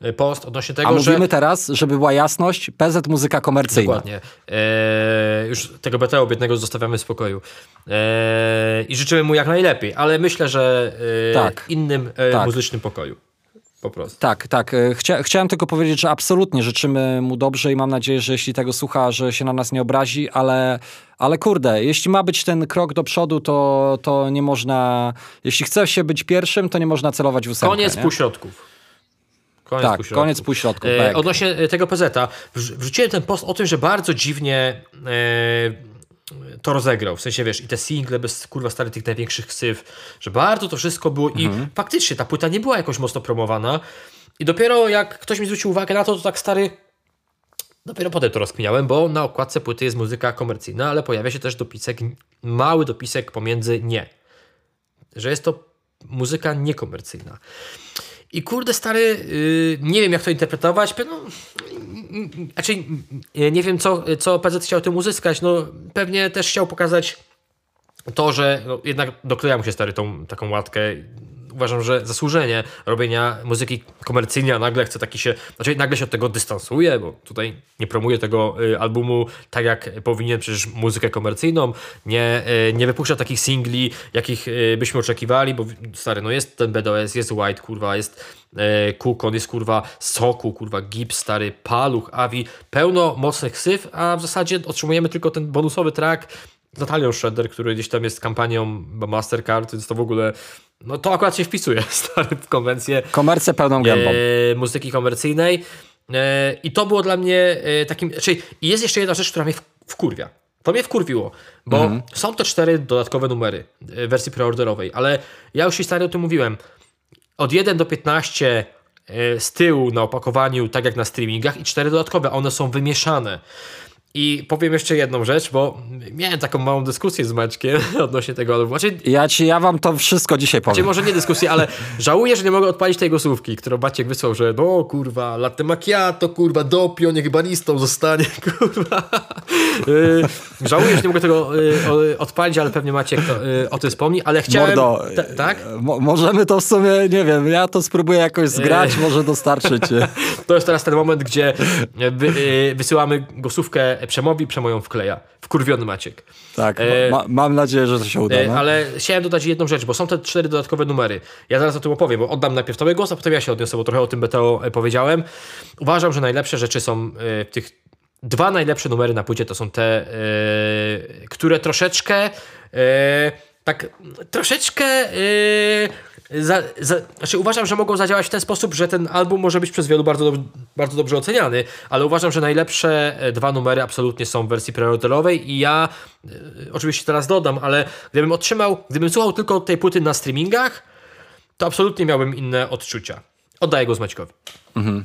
E, post odnośnie tego, A mówimy że... teraz, żeby była jasność, PZ muzyka komercyjna. Dokładnie. Eee, już tego BTO biednego zostawiamy w spokoju. Eee, I życzymy mu jak najlepiej, ale myślę, że e, tak. innym e, tak. muzycznym pokoju. Po prostu. Tak, tak. Chcia, chciałem tylko powiedzieć, że absolutnie życzymy mu dobrze i mam nadzieję, że jeśli tego słucha, że się na nas nie obrazi, ale, ale kurde, jeśli ma być ten krok do przodu, to, to nie można, jeśli chce się być pierwszym, to nie można celować w ósemkę. Koniec nie? półśrodków. Koniec tak, półśrodków. koniec półśrodków. E, odnośnie e, tego PZ-a, wrzuciłem ten post o tym, że bardzo dziwnie e, to rozegrał. W sensie, wiesz, i te single bez kurwa stary tych największych syf, że bardzo to wszystko było mhm. i faktycznie ta płyta nie była jakoś mocno promowana i dopiero jak ktoś mi zwrócił uwagę na to, to tak stary Dopiero potem to rozkminiałem, bo na okładce płyty jest muzyka komercyjna, ale pojawia się też dopisek, mały dopisek pomiędzy nie. Że jest to muzyka niekomercyjna. I kurde stary, yy, nie wiem jak to interpretować, no, znaczy, nie wiem co, co PZ chciał tym uzyskać, no pewnie też chciał pokazać to, że no, jednak dokleja mu się stary tą taką łatkę uważam, że zasłużenie robienia muzyki komercyjnej, a nagle chce taki się, znaczy nagle się od tego dystansuje, bo tutaj nie promuje tego y, albumu tak jak powinien przecież muzykę komercyjną, nie, y, nie wypuszcza takich singli, jakich y, byśmy oczekiwali, bo stary, no jest ten BDOS, jest White, kurwa, jest Kukon, jest kurwa Soku, kurwa Gibbs, stary Paluch, Avi, pełno mocnych syf, a w zasadzie otrzymujemy tylko ten bonusowy track z Natalią Shredder, który gdzieś tam jest kampanią Mastercard, więc to w ogóle no to akurat się wpisuje stary, w konwencję. Komercję pełną gębą. E, muzyki komercyjnej. E, I to było dla mnie e, takim. Czyli jest jeszcze jedna rzecz, która mnie wkurwia. To mnie wkurwiło, bo mhm. są to cztery dodatkowe numery e, wersji preorderowej, ale ja już stary o tym mówiłem. Od 1 do 15 e, z tyłu na opakowaniu, tak jak na streamingach, i cztery dodatkowe, one są wymieszane. I powiem jeszcze jedną rzecz, bo miałem taką małą dyskusję z Maćkiem odnośnie tego albumu. Znaczy, ja ci, ja wam to wszystko dzisiaj powiem. Znaczy, może nie dyskusję, ale żałuję, że nie mogę odpalić tej głosówki, którą Maciek wysłał, że no kurwa, latte macchiato, kurwa, dopio, niech baristą zostanie, kurwa. Yy, żałuję, że nie mogę tego yy, odpalić, ale pewnie Maciek to, yy, o tym wspomni, ale chciałem... Mordo, tak? Mo możemy to w sumie, nie wiem, ja to spróbuję jakoś zgrać, może dostarczyć. to jest teraz ten moment, gdzie wy, wysyłamy głosówkę Przemowi, Przemo ją wkleja. Wkurwiony Maciek. Tak, e, ma, mam nadzieję, że to się uda. E, no. Ale chciałem dodać jedną rzecz, bo są te cztery dodatkowe numery. Ja zaraz o tym opowiem, bo oddam najpierw tobie głos, a potem ja się odniosę, bo trochę o tym BTO e, powiedziałem. Uważam, że najlepsze rzeczy są e, tych dwa najlepsze numery na płycie to są te, e, które troszeczkę tak troszeczkę za, za, znaczy uważam, że mogą zadziałać w ten sposób, że ten album może być przez wielu bardzo, do, bardzo dobrze oceniany, ale uważam, że najlepsze e, dwa numery absolutnie są w wersji preorderowej i ja y, oczywiście teraz dodam, ale gdybym otrzymał, gdybym słuchał tylko tej płyty na streamingach, to absolutnie miałbym inne odczucia. Oddaję go Maćkowi. Mhm.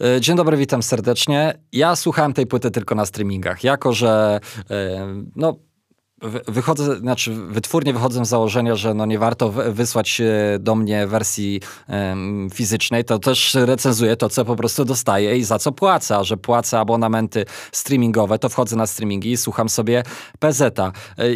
E, dzień dobry, witam serdecznie. Ja słuchałem tej płyty tylko na streamingach, jako że no wychodzę, znaczy wytwórnie wychodzę z założenia, że no nie warto wysłać do mnie wersji fizycznej, to też recenzuję to, co po prostu dostaję i za co płacę, a że płacę abonamenty streamingowe, to wchodzę na streamingi i słucham sobie PZ-a. E,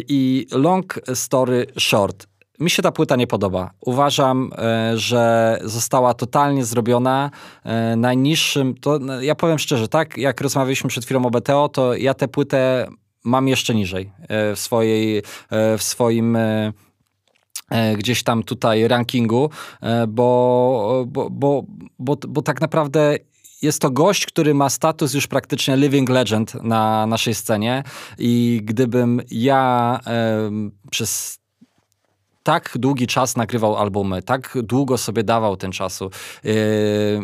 I long story short, mi się ta płyta nie podoba. Uważam, e, że została totalnie zrobiona e, najniższym. To, ja powiem szczerze, tak jak rozmawialiśmy przed chwilą o BTO, to ja tę płytę mam jeszcze niżej e, w, swojej, e, w swoim e, gdzieś tam tutaj rankingu, bo, bo, bo, bo, bo tak naprawdę jest to gość, który ma status już praktycznie living legend na naszej scenie i gdybym ja przez tak długi czas nagrywał albumy, tak długo sobie dawał ten czasu. Yy,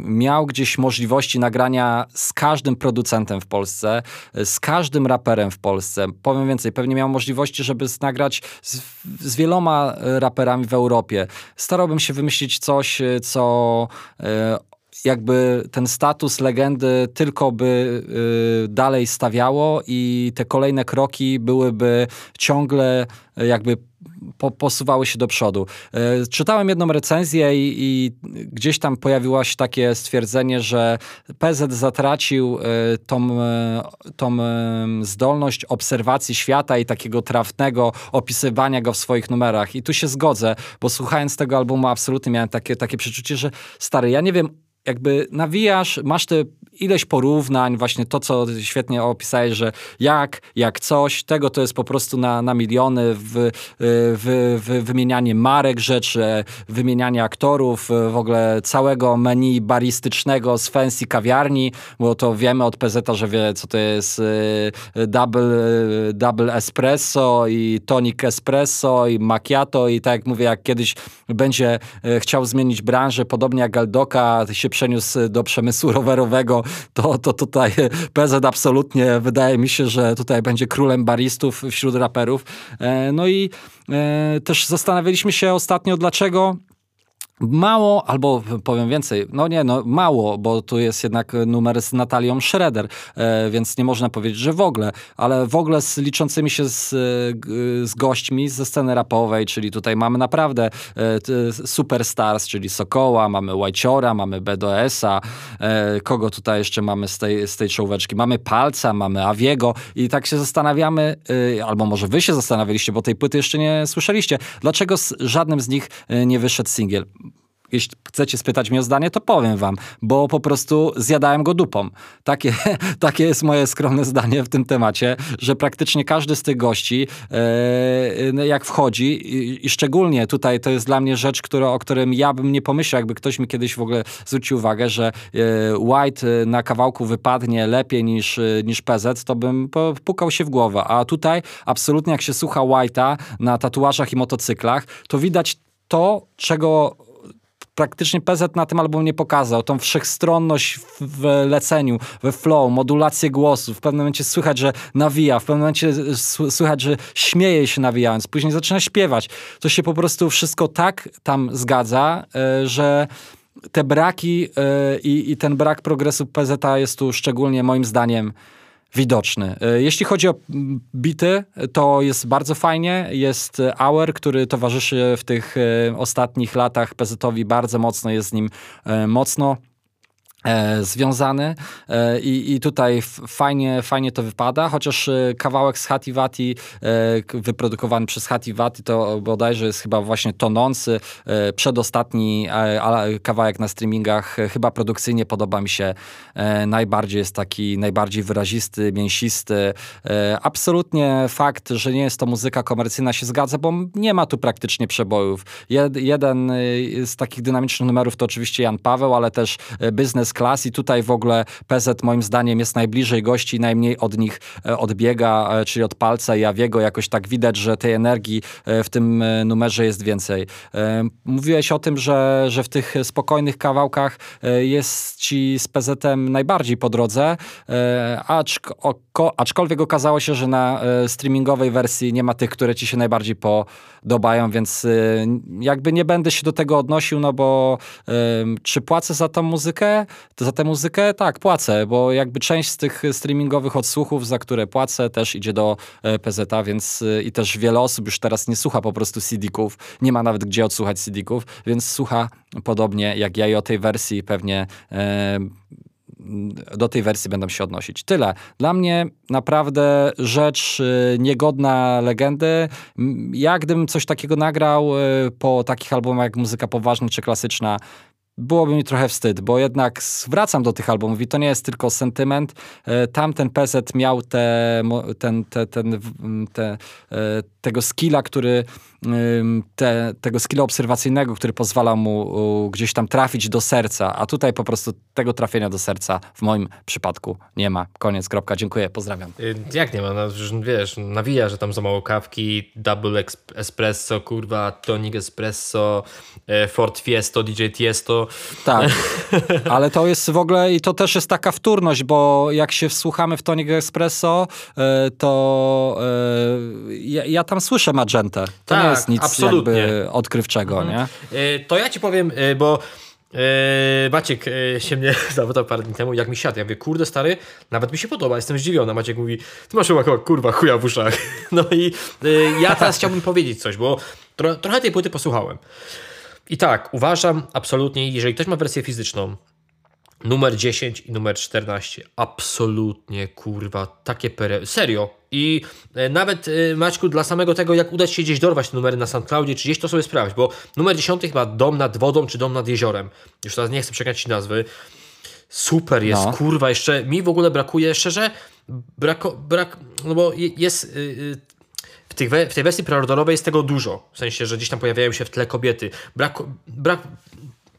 miał gdzieś możliwości nagrania z każdym producentem w Polsce, z każdym raperem w Polsce. Powiem więcej, pewnie miał możliwości, żeby nagrać z, z wieloma raperami w Europie. Starałbym się wymyślić coś, co yy, jakby ten status legendy tylko by y, dalej stawiało i te kolejne kroki byłyby ciągle y, jakby po, posuwały się do przodu. E, czytałem jedną recenzję i, i, gdzieś tam pojawiło się takie stwierdzenie, że PZ zatracił e, tą, e, tą zdolność obserwacji świata i takiego trafnego opisywania go w swoich numerach. I tu się zgodzę, bo słuchając tego albumu absolutnie miałem takie, takie przeczucie, że stary, ja nie wiem jakby nawijasz, masz te ileś porównań, właśnie to, co świetnie opisałeś, że jak, jak coś, tego to jest po prostu na, na miliony, w, w, w wymienianie marek rzeczy, wymienianie aktorów, w ogóle całego menu baristycznego z fancy kawiarni, bo to wiemy od PZ, że wie, co to jest y, double, double espresso i tonic espresso i macchiato i tak jak mówię, jak kiedyś będzie y, chciał zmienić branżę, podobnie jak Galdoka, się przeniósł do przemysłu rowerowego, to, to tutaj PZ absolutnie wydaje mi się, że tutaj będzie królem baristów wśród raperów. E, no i e, też zastanawialiśmy się ostatnio, dlaczego Mało, albo powiem więcej, no nie, no mało, bo tu jest jednak numer z Natalią Schroeder, e, więc nie można powiedzieć, że w ogóle, ale w ogóle z liczącymi się z, z gośćmi ze sceny rapowej, czyli tutaj mamy naprawdę e, superstars, czyli Sokoła, mamy Łajciora, mamy BDS-a, e, kogo tutaj jeszcze mamy z tej, z tej czołóweczki? Mamy Palca, mamy Aviego i tak się zastanawiamy, e, albo może wy się zastanawialiście, bo tej płyty jeszcze nie słyszeliście, dlaczego z żadnym z nich e, nie wyszedł singiel? Jeśli chcecie spytać mnie o zdanie, to powiem wam, bo po prostu zjadałem go dupą. Takie, takie jest moje skromne zdanie w tym temacie, że praktycznie każdy z tych gości, e, jak wchodzi i, i, szczególnie tutaj to jest dla mnie rzecz, która, o którym ja bym nie pomyślał, jakby ktoś mi kiedyś w ogóle zwrócił uwagę, że e, White na kawałku wypadnie lepiej niż, niż PZ, to bym pukał się w głowę. A tutaj absolutnie jak się słucha White'a na tatuażach i motocyklach, to widać to, czego praktycznie PZ na tym albumie nie pokazał. Tą wszechstronność w leceniu, we flow, modulację głosu. W pewnym momencie słychać, że nawija, w pewnym momencie słychać, że śmieje się nawijając. Później zaczyna śpiewać. To się po prostu wszystko tak tam zgadza, e, że te braki e, i, i ten brak progresu PZ jest tu szczególnie moim zdaniem widoczny. E, jeśli chodzi o bity, to jest bardzo fajnie. Jest Hour, który towarzyszy w tych e, ostatnich latach PZ-owi bardzo mocno, jest z nim e, mocno E, związany e, i, i tutaj fajnie, fajnie to wypada, chociaż e, kawałek z Hativati wyprodukowany przez Hativati to bodajże jest chyba właśnie tonący, przedostatni kawałek na streamingach, chyba produkcyjnie podoba mi się najbardziej, jest taki najbardziej wyrazisty, mięsisty. Absolutnie fakt, że nie jest to muzyka komercyjna się zgadza, bo nie ma tu praktycznie przebojów. jeden z takich dynamicznych numerów to oczywiście Jan Paweł, ale też Business klas i tutaj w ogóle PZ moim zdaniem jest najbliżej gości, najmniej od nich e, odbiega, e, czyli od palca i Awiego. Jakoś tak widać, że tej energii e, w tym numerze jest więcej. Mówiłeś o tym, że, że w tych spokojnych kawałkach jest ci z PZ-em najbardziej po drodze, aczk, aczkolwiek okazało się, że na streamingowej wersji nie ma tych, które ci się najbardziej podobają, więc jakby nie będę się do tego odnosił, no bo czy płacę za tą muzykę? To za tę muzykę tak, płacę, bo jakby część z tych streamingowych odsłuchów, za które płacę, też idzie do e, PZ, więc e, i też wiele osób już teraz nie słucha po prostu CD-ków, nie ma nawet gdzie odsłuchać CD-ków, więc słucha podobnie jak ja i o tej wersji pewnie e, do tej wersji będą się odnosić. Tyle. Dla mnie naprawdę rzecz niegodna legendy. Ja gdybym coś takiego nagrał po takich albumach jak muzyka poważna czy klasyczna, byłoby mi trochę wstyd, bo jednak wracam do tych albumów i to nie jest tylko sentyment. E, tamten PZ miał te, ten, te, ten, te, e, tego skilla, który te, tego skilla obserwacyjnego, który pozwala mu gdzieś tam trafić do serca, a tutaj po prostu tego trafienia do serca w moim przypadku nie ma. Koniec, kropka. Dziękuję, pozdrawiam. Y, jak nie ma? No, wiesz, nawija, że tam za mało kawki, double espresso, kurwa, tonic espresso, e, Ford Fiesto, DJ Tiesto. Tak, ale to jest w ogóle i to też jest taka wtórność, bo jak się wsłuchamy w tonic espresso, e, to ja, ja tam słyszę magentę. To tak, jest nic absolutnie. jakby odkrywczego, mhm. nie? To ja ci powiem, bo Maciek się mnie zapytał parę dni temu, jak mi siadł. Ja mówię, kurde stary, nawet mi się podoba, jestem zdziwiony. Maciek mówi, ty masz chyba kurwa chuja w uszach. No i ja teraz chciałbym powiedzieć coś, bo tro, trochę tej płyty posłuchałem. I tak, uważam absolutnie, jeżeli ktoś ma wersję fizyczną, numer 10 i numer 14, absolutnie kurwa, takie pere... Serio. I e, nawet e, Maćku, dla samego tego, jak udać się gdzieś dorwać te numery na SoundCloudzie, czy gdzieś to sobie sprawdzić, bo numer 10 chyba dom nad wodą, czy dom nad jeziorem. Już teraz nie chcę przekręcić nazwy. Super jest, no. kurwa, jeszcze mi w ogóle brakuje, szczerze, brako, brak, no bo jest, y, w, tych w tej wersji preorderowej jest tego dużo. W sensie, że gdzieś tam pojawiają się w tle kobiety. Brak, brak,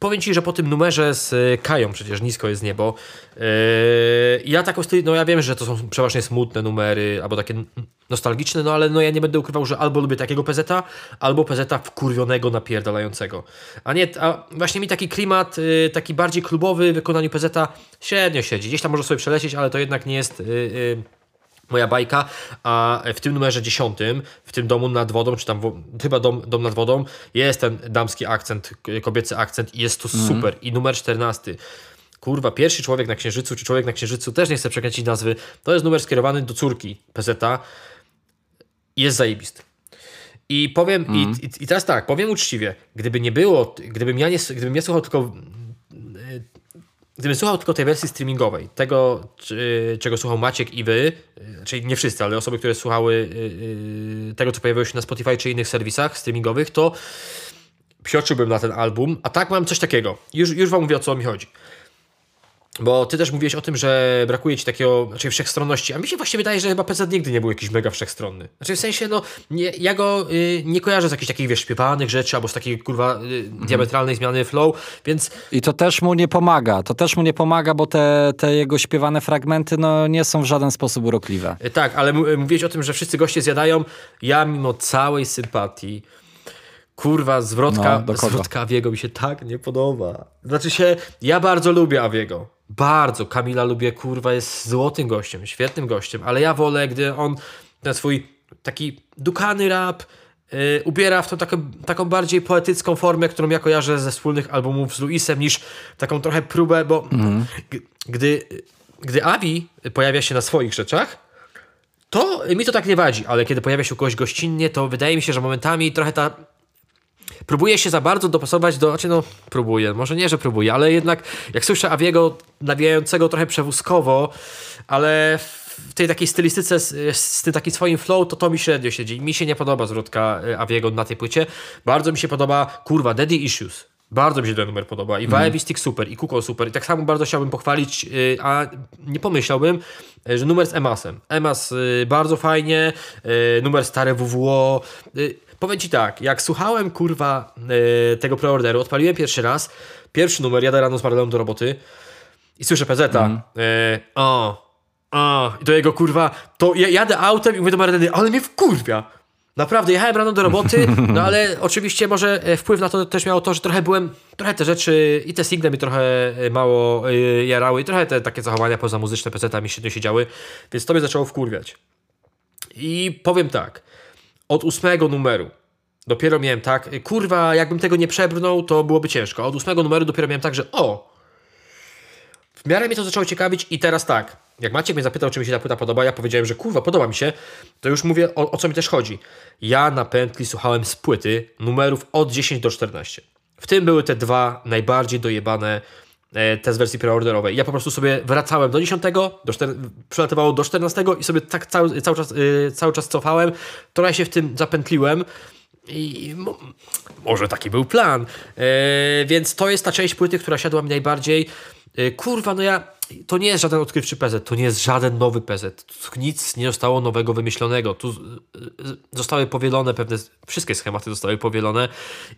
powiem ci, że po tym numerze z y, Kają przecież nisko jest niebo. Yy, ja tak no ja wiem, że to są przeważnie smutne numery, albo takie nostalgiczne, no ale no ja nie będę ukrywał, że albo lubię takiego PZ, albo PZ wkurwionego, napierdalającego. A nie, a właśnie mi taki klimat, y, taki bardziej klubowy w wykonaniu PZ średnio siedzi. Gdzieś tam może sobie przelecieć, ale to jednak nie jest... Y, y, moja bajka, a w tym numerze dziesiątym, w tym domu nad wodą, czy tam chyba dom, dom nad wodą, jest ten damski akcent, kobiecy akcent i jest to mm. super. I numer czternasty. Kurwa, pierwszy człowiek na Księżycu, czy człowiek na Księżycu, też nie chcę przekręcić nazwy, to jest numer skierowany do córki PZ. Jest zajebisty. I powiem, mm. i, i, i, teraz tak, powiem uczciwie, gdyby nie było, gdybym ja nie, gdybym ja słuchał tylko Gdybym słuchał tylko tej wersji streamingowej, tego, czy, czego słuchał Maciek i wy, y, czyli nie wszyscy, ale osoby, które słuchały yy, tego, co pojawiło się na Spotify czy innych serwisach streamingowych, to psioczyłbym na ten album. A tak mam coś takiego. Już, już wam mówię, o co mi chodzi. Bo ty też mówiłeś o tym, że brakuje ci takiego, znaczy wszechstronności, a mi się właśnie wydaje, że chyba PC nigdy nie był jakiś mega wszechstronny. Znaczy w sensie, no, nie, ja go y, nie kojarzę z jakichś takich, wiesz, śpiewanych rzeczy, albo z takiej, kurwa, y, mhm. diametralnej zmiany flow, więc... I to też mu nie pomaga, to też mu nie pomaga, bo te, te jego śpiewane fragmenty, no, nie są w żaden sposób urokliwe. Y, tak, ale y, mówiłeś o tym, że wszyscy goście zjadają, ja mimo całej sympatii Kurwa, zwrotka, no, zwrotka Awiego mi się tak nie podoba. Znaczy się, ja bardzo lubię Awiego. Bardzo. Kamila lubię, kurwa, jest złotym gościem, świetnym gościem, ale ja wolę, gdy on ten swój taki dukany rap yy, ubiera w tą taką, taką bardziej poetycką formę, którą ja kojarzę ze wspólnych albumów z Luisem, niż taką trochę próbę, bo mm. gdy, gdy Avi pojawia się na swoich rzeczach, to mi to tak nie wadzi, ale kiedy pojawia się u kogoś gościnnie, to wydaje mi się, że momentami trochę ta próbuje się za bardzo dopasować do, znaczy no próbuje, może nie, że próbuje, ale jednak jak słyszę Aviego nawijającego trochę przewózkowo, ale w tej takiej stylistyce z, z tym takim swoim flow, to to mi średnio siedzi. Mi się nie podoba zwrotka y, Aviego na tej płycie. Bardzo mi się podoba, kurwa, Daddy Issues. Bardzo mi się ten numer podoba. I mm. Stick super, i Kuko super. I tak samo bardzo chciałbym pochwalić, yy, a nie pomyślałbym, yy, że numer z Emasem. Emas bardzo fajnie, y, numer stare WWO. Powiem ci tak, jak słuchałem kurwa yy, tego preorderu, odpaliłem pierwszy raz, pierwszy numer, jadę rano z Marleną do roboty i słyszę PZ. Mm. Yy, o, o, i to jego kurwa, to ja jadę autem i mówię do Marleny, ale mnie wkurwia. Naprawdę, jechałem rano do roboty, no ale oczywiście może e, wpływ na to też miało to, że trochę byłem, trochę te rzeczy i te single mi trochę mało jarały i trochę te takie zachowania poza muzyczne pc mi średnio siedziały, więc to mnie zaczęło wkurwiać. I powiem tak, od ósmego numeru dopiero miałem tak, kurwa, jakbym tego nie przebrnął, to byłoby ciężko. Od ósmego numeru dopiero miałem tak, że o, w miarę mnie to zaczęło ciekawić i teraz tak, jak Maciek mnie zapytał, czy mi się ta płyta podoba, ja powiedziałem, że kurwa, podoba mi się, to już mówię, o, o co mi też chodzi. Ja na pętli słuchałem z płyty numerów od 10 do 14. W tym były te dwa najbardziej dojebane E, te z wersji preorderowej. Ja po prostu sobie wracałem do 10, do 4, przelatywało do 14 i sobie tak cały, cały, czas, yy, cały czas cofałem. Trochę się w tym zapętliłem. I mo może taki był plan. Yy, więc to jest ta część płyty, która siadła mi najbardziej. Kurwa, no ja. To nie jest żaden odkrywczy PZ, to nie jest żaden nowy PZ. Nic nie zostało nowego wymyślonego. Tu zostały powielone pewne. Wszystkie schematy zostały powielone.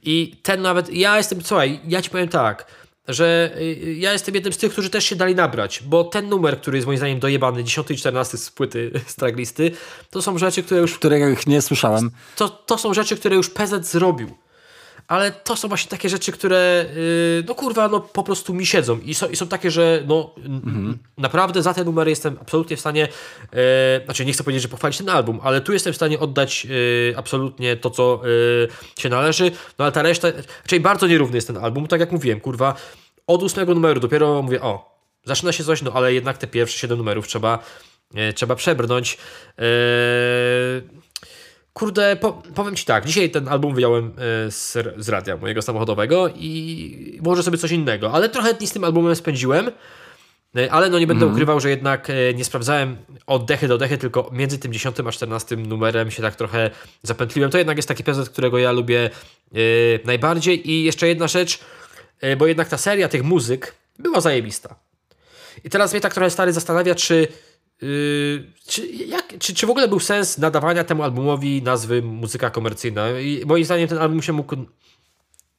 I ten nawet. Ja jestem. Słuchaj, ja ci powiem tak że y, ja jestem jednym z tych, którzy też się dali nabrać, bo ten numer, który jest moim zdaniem dojebany, 10 i 14 z płyty z traglisty, to są rzeczy, które już... Których nie słyszałem. To, to są rzeczy, które już PZ zrobił. Ale to są właśnie takie rzeczy, które yy, no kurwa, no po prostu mi siedzą i są, i są takie, że no mhm. naprawdę za te numery jestem absolutnie w stanie yy, znaczy nie chcę powiedzieć, że pochwalić ten album, ale tu jestem w stanie oddać yy, absolutnie to, co yy, się należy, no ale ta reszta, czyli bardzo nierówny jest ten album, tak jak mówiłem, kurwa, od ósmego numeru dopiero mówię, o, zaczyna się coś, no ale jednak te pierwsze siedem numerów trzeba, yy, trzeba przebrnąć. Yy, Kurde, po, powiem Ci tak, dzisiaj ten album wyjąłem e, z, z radia mojego samochodowego i może sobie coś innego, ale trochę dni z tym albumem spędziłem, e, ale no nie będę mm. ukrywał, że jednak e, nie sprawdzałem od dechy do dechy, tylko między tym 10 a 14 numerem się tak trochę zapętliłem. To jednak jest taki prezent, którego ja lubię najbardziej i jeszcze jedna rzecz, bo jednak ta seria tych muzyk była zajebista. I teraz mnie tak trochę stary zastanawia, czy Yy, czy, jak, czy, czy w ogóle był sens nadawania temu albumowi nazwy muzyka komercyjna? I moim zdaniem ten album się mógł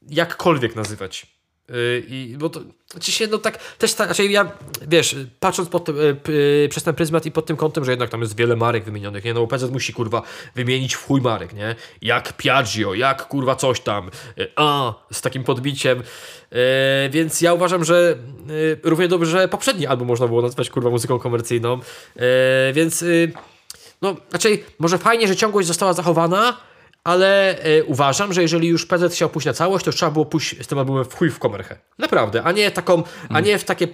jakkolwiek nazywać. Yy, I, bo to, znaczy się, no tak, też tak, znaczy ja, wiesz, patrząc pod, yy, yy, przez ten pryzmat i pod tym kątem, że jednak tam jest wiele marek wymienionych, nie, no PZ musi, kurwa, wymienić w chuj marek, nie, jak Piaggio, jak, kurwa, coś tam, yy, a, z takim podbiciem, yy, więc ja uważam, że yy, równie dobrze poprzedni album można było nazwać, kurwa, muzyką komercyjną, więc, no, znaczy, może fajnie, że ciągłość została zachowana, ale e, uważam, że jeżeli już PZ chciał pójść na całość, to trzeba było pójść z tym albumem w chuj w komerchę. Naprawdę, a nie taką, a nie w takie,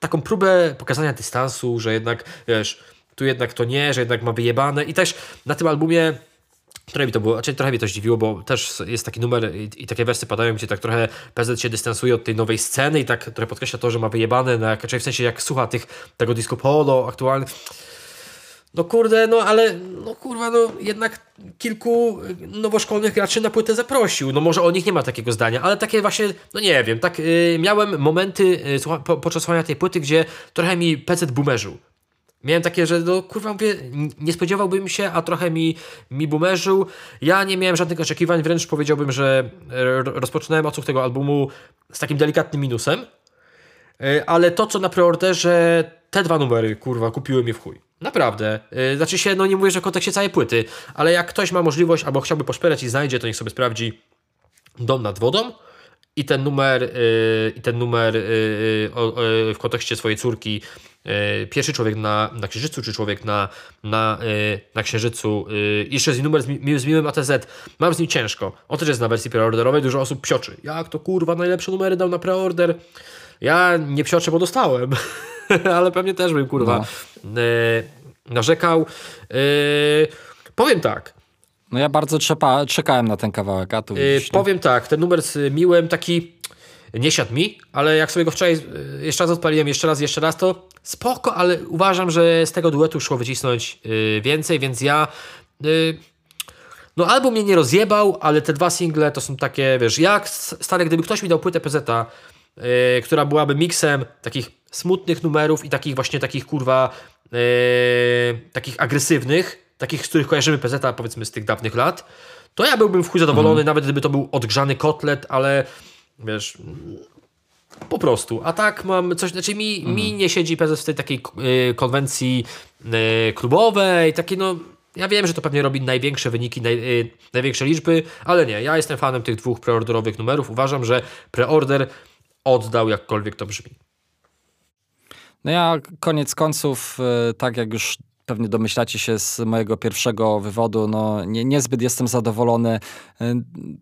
taką próbę pokazania dystansu, że jednak, wiesz, tu jednak to nie, że jednak ma wyjebane i też na tym albumie Trochę mi to było, znaczy trochę mnie to zdziwiło, bo też jest taki numer i, i, takie wersy padają, gdzie tak trochę PZ się dystansuje od tej nowej sceny i tak trochę podkreśla to, że ma wyjebane, na, czyli w sensie jak słucha tych, tego disco polo aktualnych no kurde, no ale no kurwa, no jednak kilku nowoszkolnych graczy na płytę zaprosił. No może o nich nie ma takiego zdania, ale takie właśnie, no nie wiem, tak yy, miałem momenty słucha, po, podczas słuchania tej płyty, gdzie trochę mi PC boomerzył. Miałem takie, że no kurwa mówię, nie spodziewałbym się, a trochę mi, mi boomerzył. Ja nie miałem żadnych oczekiwań, wręcz powiedziałbym, że rozpoczynałem odsłuch tego albumu z takim delikatnym minusem. Yy, ale to, co na preorderze, te dwa numery, kurwa, kupiły mnie w chuj. Naprawdę. Yy, znaczy się, no nie mówię, że w kontekście całej płyty, ale jak ktoś ma możliwość albo chciałby poszperać i znajdzie, to niech sobie sprawdzi Dom nad wodą i ten numer, yy, i ten numer w kontekście swojej córki pierwszy człowiek na, na Księżycu, czy człowiek na, na, na Księżycu. Jeszcze jest numer z, mi, z miłym ATZ. Mam z nim ciężko. On też jest na wersji preorderowej, dużo osób psioczy. Jak to kurwa, najlepsze numery dał na preorder. Ja nie psioczę, bo dostałem. ale pewnie też bym kurwa no. e, narzekał. E, powiem tak. No ja bardzo trzepa, czekałem na ten kawałek, a tu e, Powiem tak, ten numer z Miłem taki nie siadł mi, ale jak sobie go wczoraj jeszcze raz odpaliłem, jeszcze raz, jeszcze raz, to spoko, ale uważam, że z tego duetu szło wycisnąć więcej, więc ja no album mnie nie rozjebał, ale te dwa single to są takie, wiesz, jak stary, gdyby ktoś mi dał płytę PZ, yy, która byłaby miksem takich smutnych numerów i takich właśnie takich kurwa yy, takich agresywnych, takich, z których kojarzymy PZ powiedzmy z tych dawnych lat, to ja byłbym w chuj zadowolony, mm. nawet gdyby to był odgrzany kotlet, ale wiesz, po prostu. A tak mam coś, znaczy mi, mm. mi mhm. nie siedzi PZ w tej takiej yy, konwencji klubowej, takie no ja wiem, że to pewnie robi największe wyniki, naj, yy, największe liczby, ale nie, ja jestem fanem tych dwóch preorderowych numerów. Uważam, że preorder oddał jakkolwiek to brzmi. No ja koniec końców, e, tak jak już pewnie domyślacie się z mojego pierwszego wywodu, no nie, niezbyt jestem zadowolony.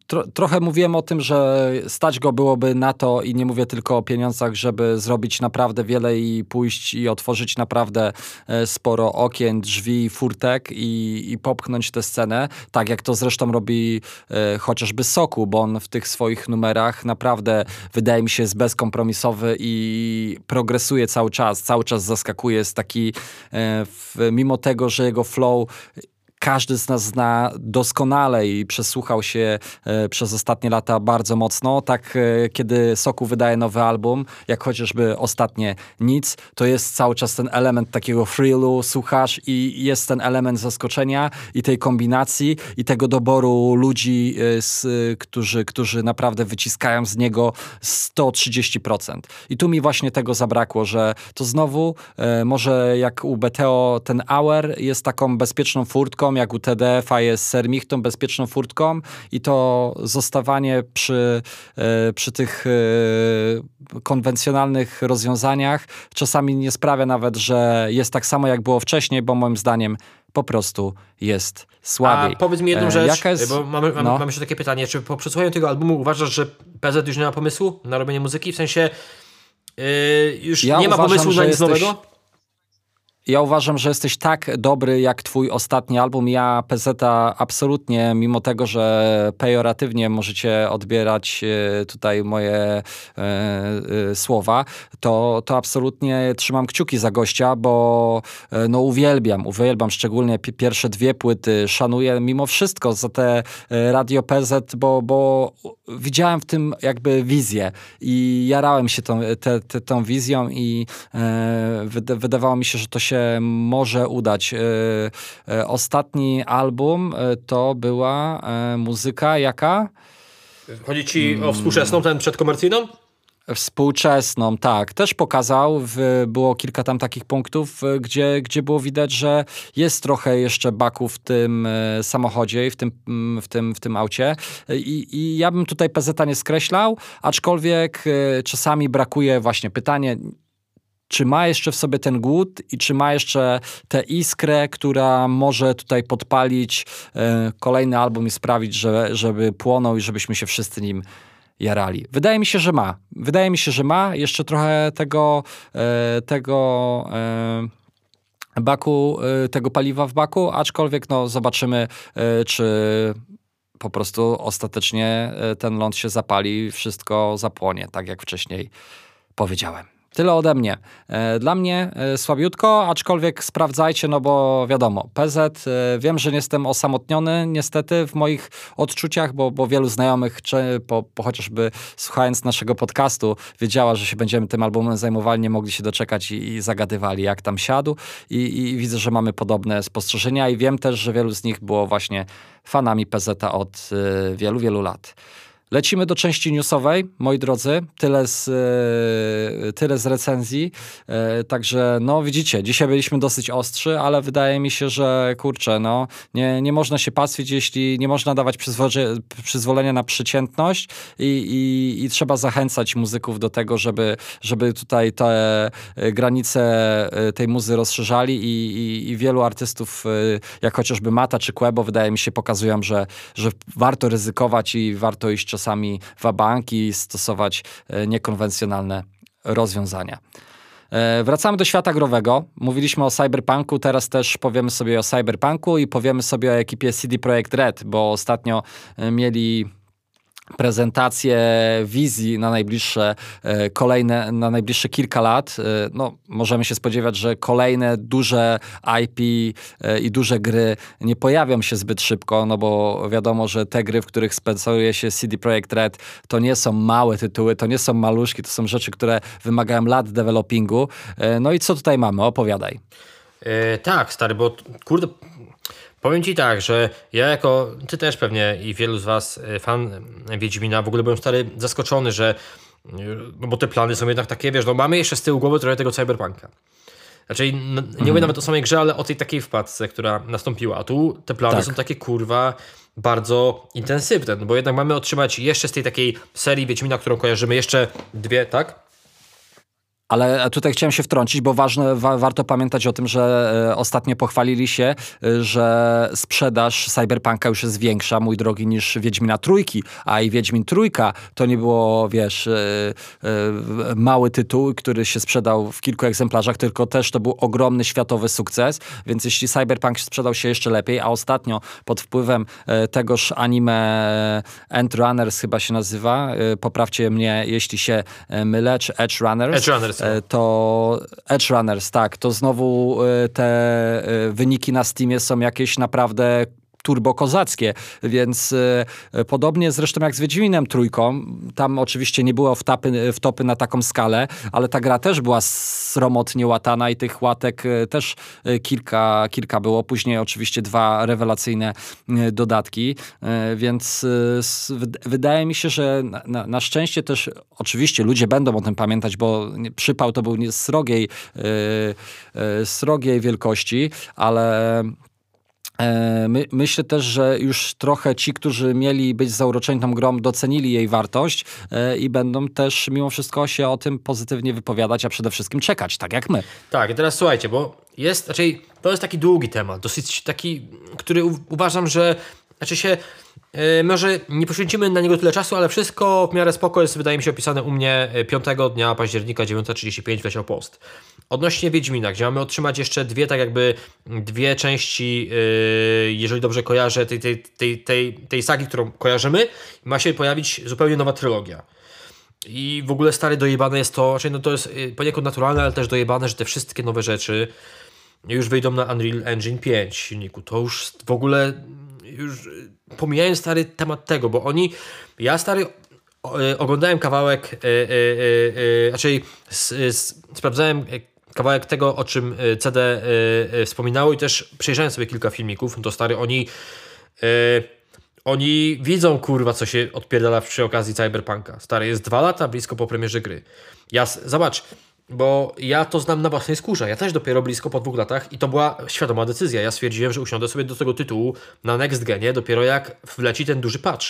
Tro, trochę mówiłem o tym, że stać go byłoby na to i nie mówię tylko o pieniądzach, żeby zrobić naprawdę wiele i pójść i otworzyć naprawdę e, sporo okien, drzwi, furtek i, i popchnąć tę scenę, tak jak to zresztą robi e, chociażby Soku, bo on w tych swoich numerach naprawdę wydaje mi się jest bezkompromisowy i progresuje cały czas, cały czas zaskakuje, jest taki e, w mimo tego, że jego flow każdy z nas zna doskonale i przesłuchał się e, przez ostatnie lata bardzo mocno. Tak, e, kiedy Soku wydaje nowy album, jak chociażby ostatnie Nic, to jest cały czas ten element takiego thrillu, słuchasz i jest ten element zaskoczenia i tej kombinacji i tego doboru ludzi, e, z, którzy, którzy naprawdę wyciskają z niego 130%. I tu mi właśnie tego zabrakło, że to znowu może jak u BTO ten Hour jest taką bezpieczną furtką, jak u TDF-a jest sermich, tą bezpieczną furtką i to zostawanie przy, e, przy tych e, konwencjonalnych rozwiązaniach czasami nie sprawia nawet, że jest tak samo jak było wcześniej, bo moim zdaniem po prostu jest słabiej. A powiedz mi jedną e, rzecz, jest... bo mamy, mamy, no. mamy jeszcze takie pytanie, czy po przesłuchaniu tego albumu uważasz, że PZ już nie ma pomysłu na robienie muzyki? W sensie yy, już ja nie ma pomysłu na nic jesteś... nowego? Ja uważam, że jesteś tak dobry jak twój ostatni album. Ja PZ absolutnie, mimo tego, że pejoratywnie możecie odbierać e, tutaj moje e, e, słowa, to, to absolutnie trzymam kciuki za gościa, bo no uwielbiam, uwielbiam szczególnie pierwsze dwie płyty. Szanuję mimo wszystko za te Radio PZ, bo, bo widziałem w tym jakby wizję i jarałem się tą, te, te, tą wizją i wydawało mi się, że to się się może udać. E, e, ostatni album e, to była muzyka jaka? Chodzi ci o współczesną, ten przedkomercyjną? Współczesną, tak. Też pokazał, w, było kilka tam takich punktów, gdzie, gdzie było widać, że jest trochę jeszcze baku w tym samochodzie i w tym, mm, w tym, w tym aucie. I, I ja bym tutaj PZ nie skreślał, aczkolwiek czasami brakuje właśnie pytanie, czy ma jeszcze w sobie ten głód i czy ma jeszcze tę iskrę, która może tutaj podpalić e, kolejny album i sprawić, że, żeby płonął i żebyśmy się wszyscy nim jarali. Wydaje mi się, że ma. Wydaje mi się, że ma jeszcze trochę tego, e, tego e, baku, tego paliwa w baku, aczkolwiek no, zobaczymy, czy po prostu ostatecznie ten ląd się zapali, wszystko zapłonie, tak jak wcześniej powiedziałem. Tyle ode mnie. E, dla mnie e, słabiutko, aczkolwiek sprawdzajcie, no bo wiadomo, PZ, e, wiem, że nie jestem osamotniony niestety w moich odczuciach, bo, bo wielu znajomych, czy po, po chociażby słuchając naszego podcastu, wiedziała, że się będziemy tym albumem zajmowali, nie mogli się doczekać i, i zagadywali, jak tam siadł. I, I, widzę, że mamy podobne spostrzeżenia i wiem też, że wielu z nich było właśnie fanami PZ od wielu, wielu lat. Lecimy do części newsowej, moi drodzy. Tyle z, e, tyle z recenzji. E, także, no widzicie, dzisiaj byliśmy dosyć ostrzy, ale wydaje mi się, że kurczę, no nie, nie można się pastwić, jeśli nie można dawać przyzwolenia na przeciętność i, i, i trzeba zachęcać muzyków do tego, żeby, żeby tutaj te e, granice tej muzy rozszerzali i, i, i wielu artystów, jak chociażby Mata czy Quebo, wydaje mi się, pokazują, że, że warto ryzykować i warto iść czasami czasami wabanki, stosować e, niekonwencjonalne rozwiązania. E, wracamy do świata growego. Mówiliśmy o cyberpunku, teraz też powiemy sobie o cyberpunku i powiemy sobie o ekipie CD Projekt Red, bo ostatnio e, mieli prezentację wizji na najbliższe e, kolejne, na najbliższe kilka lat. E, no, możemy się spodziewać, że kolejne duże IP e, i duże gry nie pojawią się zbyt szybko, no bo wiadomo, że te gry, w których specjaluje się CD Projekt Red, to nie są małe tytuły, to nie są maluszki, to są rzeczy, które wymagają lat developingu. No i co tutaj mamy? Opowiadaj. tak, stary, bo kurde, Powiem Ci tak, że ja jako, Ty też pewnie i wielu z Was e, fan Wiedźmina, w ogóle byłem stary zaskoczony, że, no bo te plany są jednak takie, wiesz, no mamy jeszcze z tyłu głowy trochę tego cyberpunka. Znaczy, nie mhm. mówię nawet o samej grze, ale o tej takiej wpadce, która nastąpiła. A tu te plany tak. są takie, kurwa, bardzo intensywne, no bo jednak mamy otrzymać jeszcze z tej takiej serii Wiedźmina, którą kojarzymy, jeszcze dwie, tak? Ale tutaj chciałem się wtrącić, bo ważne, wa warto pamiętać o tym, że e, ostatnio pochwalili się, e, że sprzedaż Cyberpunka już jest większa, mój drogi, niż Wiedźmina Trójki, a i Wiedźmin Trójka to nie było, wiesz, e, e, mały tytuł, który się sprzedał w kilku egzemplarzach, tylko też to był ogromny światowy sukces, więc jeśli Cyberpunk sprzedał się jeszcze lepiej, a ostatnio pod wpływem e, tegoż anime End Runners chyba się nazywa, e, poprawcie mnie, jeśli się mylę, czy Edge Runners. Edge Runners E, to Edge Runners, tak, to znowu e, te e, wyniki na Steamie są jakieś naprawdę turbokozackie, więc y, podobnie zresztą jak z Wiedźminem trójką, tam oczywiście nie było wtapy, wtopy na taką skalę, ale ta gra też była sromotnie łatana i tych łatek y, też y, kilka, kilka było. Później oczywiście dwa rewelacyjne dodatki, więc wydaje mi się, że na, na, szczęście też oczywiście ludzie będą o tym pamiętać, bo przypał to był nie srogiej, srogiej wielkości, ale E, my, myślę też, że już trochę ci, którzy mieli być zauroczeni tą grą, docenili jej wartość e, i będą też mimo wszystko się o tym pozytywnie wypowiadać, a przede wszystkim czekać, tak jak my. Tak, i teraz słuchajcie, bo jest, raczej to jest taki długi temat, dosyć taki, który uważam, że znaczy się E, może nie poświęcimy na niego tyle czasu, ale wszystko w miarę spoko jest, wydaje mi się, opisane u mnie 5 e, dnia października 9.35 wleciał post. Odnośnie Wiedźmina, gdzie mamy otrzymać jeszcze dwie, tak jakby dwie części, yy, jeżeli dobrze kojarzę, tej, tej, tej, tej, tej sagi, którą kojarzymy, ma się pojawić zupełnie nowa trylogia. I w ogóle stary dojebane jest to, znaczy no to jest poniekąd naturalne, ale też dojebane, że te wszystkie nowe rzeczy już wyjdą na Unreal Engine 5 silniku. To już w ogóle już pomijając stary temat tego, bo oni, ja stary e, oglądałem kawałek, yy, yy, yy, raczej sprawdzałem kawałek tego, o czym CD wspominało i też przejrzałem sobie kilka filmików, to stary, oni oni widzą, kurwa, co się odpierdala przy okazji Cyberpunka. Stary, jest dwa lata blisko po premierze gry. Ja, zobacz, bo ja to znam na własnej skórze. Ja też dopiero blisko po dwóch latach i to była świadoma decyzja. Ja stwierdziłem, że usiądę sobie do tego tytułu na Next Genie dopiero jak wleci ten duży patch.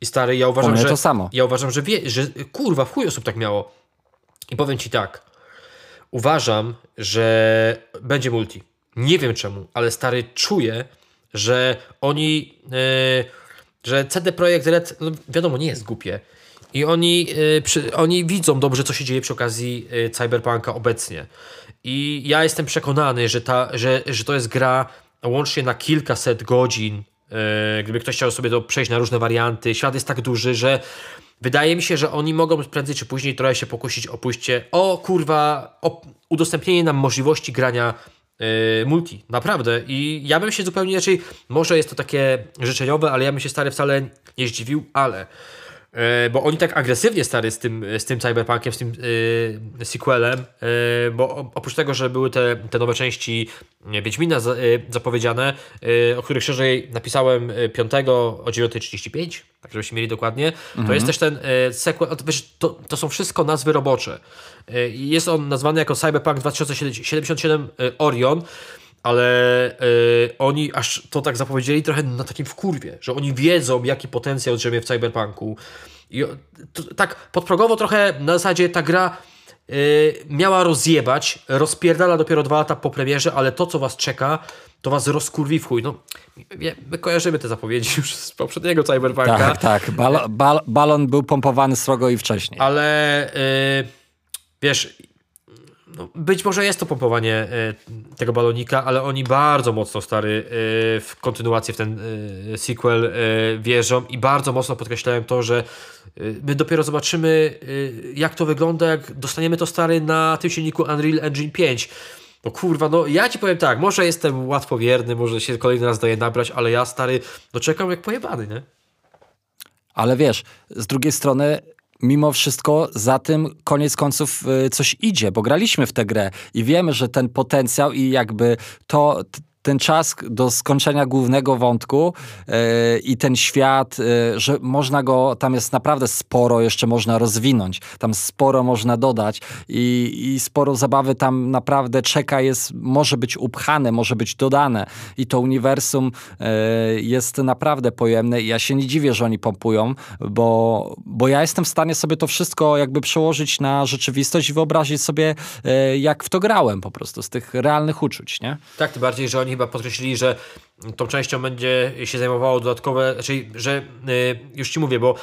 I stary, ja uważam, że... to samo. Ja uważam, że, wie, że kurwa, w chuj osób tak miało. I powiem ci tak. Uważam, że będzie multi. Nie wiem czemu, ale stary, czuję, że oni... Yy, że CD Projekt Red, no wiadomo, nie jest głupie. I oni, yy, przy, oni widzą dobrze, co się dzieje przy okazji yy, Cyberpunka obecnie. I ja jestem przekonany, że, ta, że, że to jest gra łącznie na kilkaset godzin. Gdyby ktoś chciał sobie to przejść na różne warianty, świat jest tak duży, że wydaje mi się, że oni mogą prędzej czy później trochę się pokusić o pójście, o kurwa, o udostępnienie nam możliwości grania Yy, multi, naprawdę. I ja bym się zupełnie inaczej, może jest to takie życzeniowe, ale ja bym się stary wcale nie zdziwił, ale bo oni tak agresywnie stary z tym, z tym cyberpunkiem, z tym yy, sequelem, yy, bo oprócz tego, że były te, te nowe części Wiedźmina za, yy, zapowiedziane, o których szerzej napisałem 5 o 9.35, tak żebyście mieli dokładnie, mhm. to jest też ten sequel, to, to są wszystko nazwy robocze. E, jest on nazwany jako Cyberpunk 2077 e, Orion, ale y, oni aż to tak zapowiedzieli trochę na takim wkurwie, że oni wiedzą, jaki potencjał drzemie w Cyberpunku. I to, tak podprogowo trochę na zasadzie ta gra y, miała rozjebać, rozpierdala dopiero dwa lata po premierze, ale to, co was czeka, to was rozkurwi w chuj. No, my kojarzymy te zapowiedzi już z poprzedniego Cyberpunka. Tak, tak. Bal, bal, balon był pompowany srogo i wcześniej. Ale... Y, wiesz, no, być może jest to pompowanie y, tego balonika, ale oni bardzo mocno stary y, w kontynuację w ten y, sequel wierzą i bardzo mocno podkreślają to, że my dopiero zobaczymy jak to wygląda, jak dostaniemy to stary na tym silniku Unreal Engine 5. No kurwa, no ja ci powiem tak, może jestem łatwowierny, może się kolejny raz daje nabrać, ale ja stary, no czekam jak pojebany, nie? Ale wiesz, z drugiej strony mimo wszystko za tym koniec końców y, coś idzie, bo graliśmy w tę grę i wiemy, że ten potencjał i jakby to ten czas do skończenia głównego wątku yy, i ten świat, yy, że można go, tam jest naprawdę sporo jeszcze można rozwinąć, tam sporo można dodać i, i sporo zabawy tam naprawdę czeka, jest, może być upchane, może być dodane i to uniwersum yy, jest naprawdę pojemne i ja się nie dziwię, że oni pompują, bo, bo ja jestem w stanie sobie to wszystko jakby przełożyć na rzeczywistość i wyobrazić sobie, jak w to grałem po prostu, z tych realnych uczuć, nie? Tak, tym bardziej, że oni chyba podkreślili, że tą częścią będzie się zajmowało dodatkowe, czyli że y, już ci mówię, bo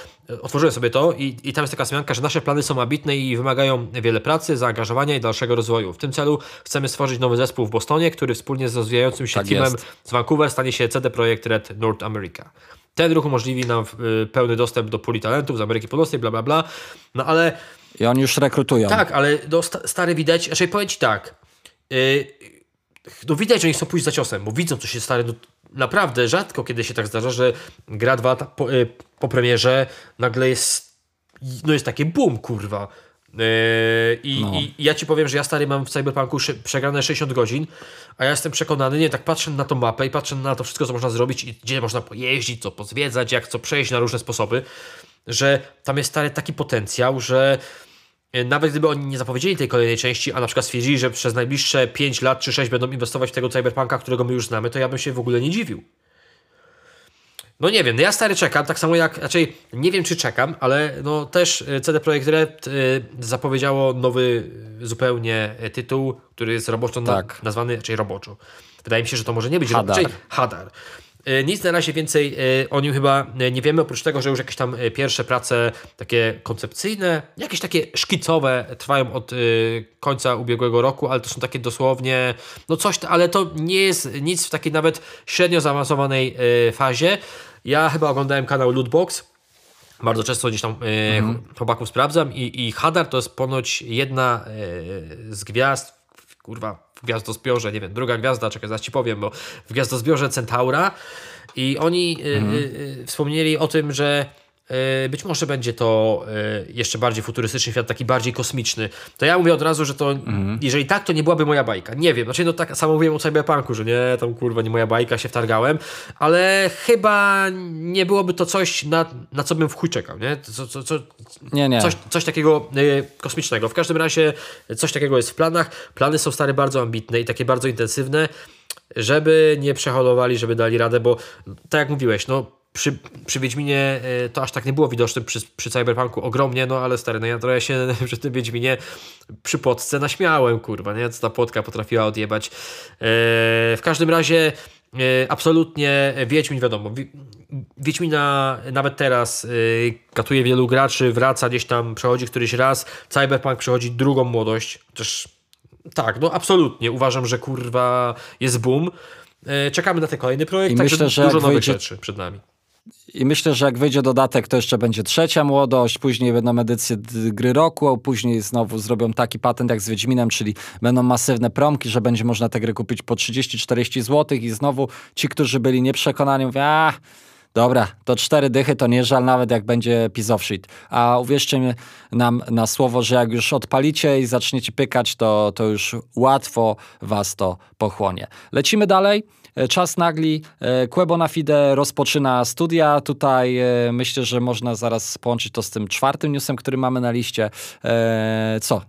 otworzyłem sobie to i, i tam jest taka zmianka, że nasze plany są ambitne i wymagają wiele pracy, zaangażowania i dalszego rozwoju. W tym celu chcemy stworzyć nowy zespół w Bostonie, który wspólnie z rozwijającym się tak teamem jest. z Vancouver stanie się CD Projekt Red North America. Ten ruch umożliwi nam y, pełny dostęp do puli talentów z Ameryki Północnej, bla bla bla. No ale. I oni już rekrutują. Tak, ale do stary widać, raczej powiem ci tak. Yy, no widać, że oni chcą pójść za ciosem, bo widzą, co się stanie. No, naprawdę rzadko kiedy się tak zdarza, że gra dwa po, y, po premierze nagle jest no jest takie boom, kurwa. Yy, i, no. i, ja ci powiem, że ja stary mam w Cyberpunku przegrane 60 godzin, a ja jestem przekonany, nie, tak patrzę na tą mapę i patrzę na to wszystko, co można zrobić i gdzie można pojeździć, co pozwiedzać, jak co przejść na różne sposoby, że tam jest stary taki potencjał, że nawet gdyby oni nie zapowiedzieli tej kolejnej części, a na przykład stwierdzili, że przez najbliższe 5 lat czy 6 będą inwestować w tego cyberpunka, którego my już znamy, to ja bym się w ogóle nie dziwił. No nie wiem, no ja stary czekam, tak samo jak, raczej nie wiem czy czekam, ale no też e, CD Projekt Red y, zapowiedziało nowy zupełnie tytuł, który jest roboczo tak. na, nazwany, raczej roboczo. Wydaje mi się, że to może nie być Hadar. Raczej, Hadar. E, nic na razie więcej e, o nim chyba e, nie wiemy, oprócz tego, że już jakieś tam pierwsze prace takie koncepcyjne, jakieś takie szkicowe trwają od końca ubiegłego roku, ale to są takie dosłownie, no coś, ale to nie jest nic w takiej nawet średnio zaawansowanej fazie. Ja chyba oglądałem kanał Lootbox, bardzo często gdzieś tam mhm. chłopaków sprawdzam i, i Hadar to jest ponoć jedna z gwiazd, kurwa, w gwiazdozbiorze, nie wiem, druga gwiazda, czekaj, zaraz ci powiem, bo w gwiazdozbiorze Centaura i oni y, mhm. y, y, wspomnieli o tym, że być może będzie to e, jeszcze bardziej futurystyczny świat, taki bardziej kosmiczny. To ja mówię od razu, że to, mhm. jeżeli tak, to nie byłaby moja bajka. Nie wiem, znaczy no tak samo mówiłem o Cyberpunku, że nie, tam kurwa nie moja bajka, się wtargałem, ale chyba nie byłoby to coś, na, na co bym w chuj czekał, nie? Co, co, co, nie, nie. Coś, coś takiego e, kosmicznego. W każdym razie coś takiego jest w planach. Plany są stare bardzo ambitne i takie bardzo intensywne żeby nie przeholowali, żeby dali radę, bo tak jak mówiłeś, no przy, przy Wiedźminie e, to aż tak nie było widoczne, przy, przy Cyberpunku ogromnie, no ale stary, no ja trochę się przy tym Wiedźminie przy potce naśmiałem, kurwa, nie? Co ta potka potrafiła odjebać. E, w każdym razie e, absolutnie Wiedźmin, wiadomo, Wiedźmina nawet teraz katuje wielu graczy, wraca gdzieś tam, przechodzi któryś raz, Cyberpunk przechodzi drugą młodość, też tak, no absolutnie. Uważam, że kurwa jest boom. Czekamy na ten kolejny projekt, I także myślę, że dużo nowych wyjdzie... rzeczy przed nami. I myślę, że jak wyjdzie dodatek, to jeszcze będzie trzecia młodość, później będą edycje gry roku, później znowu zrobią taki patent jak z Wiedźminem, czyli będą masywne promki, że będzie można tę grę kupić po 30-40 zł i znowu ci, którzy byli nieprzekonani, mówią, a Dobra, to cztery dychy to nie żal nawet jak będzie piece of shit. A uwierzcie nam na słowo, że jak już odpalicie i zaczniecie pykać, to, to już łatwo was to pochłonie. Lecimy dalej. E, czas nagli. E, Quebo na Fide rozpoczyna studia. Tutaj e, myślę, że można zaraz połączyć to z tym czwartym newsem, który mamy na liście. Co?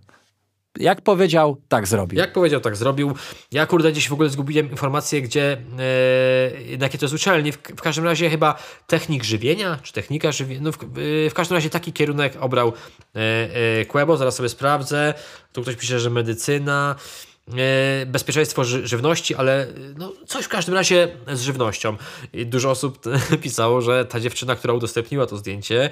Jak powiedział, tak zrobił. Jak powiedział, tak zrobił. Ja kurde gdzieś w ogóle zgubiłem informację, gdzie, e, na jakie to jest uczelni. W, w, każdym razie chyba technik żywienia, czy technika żywienia. No w, e, w każdym razie taki kierunek obrał e, Quebo, zaraz sobie sprawdzę. Tu ktoś pisze, że medycyna e, bezpieczeństwo ży żywności, ale no, coś w każdym razie z żywnością. I dużo osób pisało, że ta dziewczyna, która udostępniła to zdjęcie,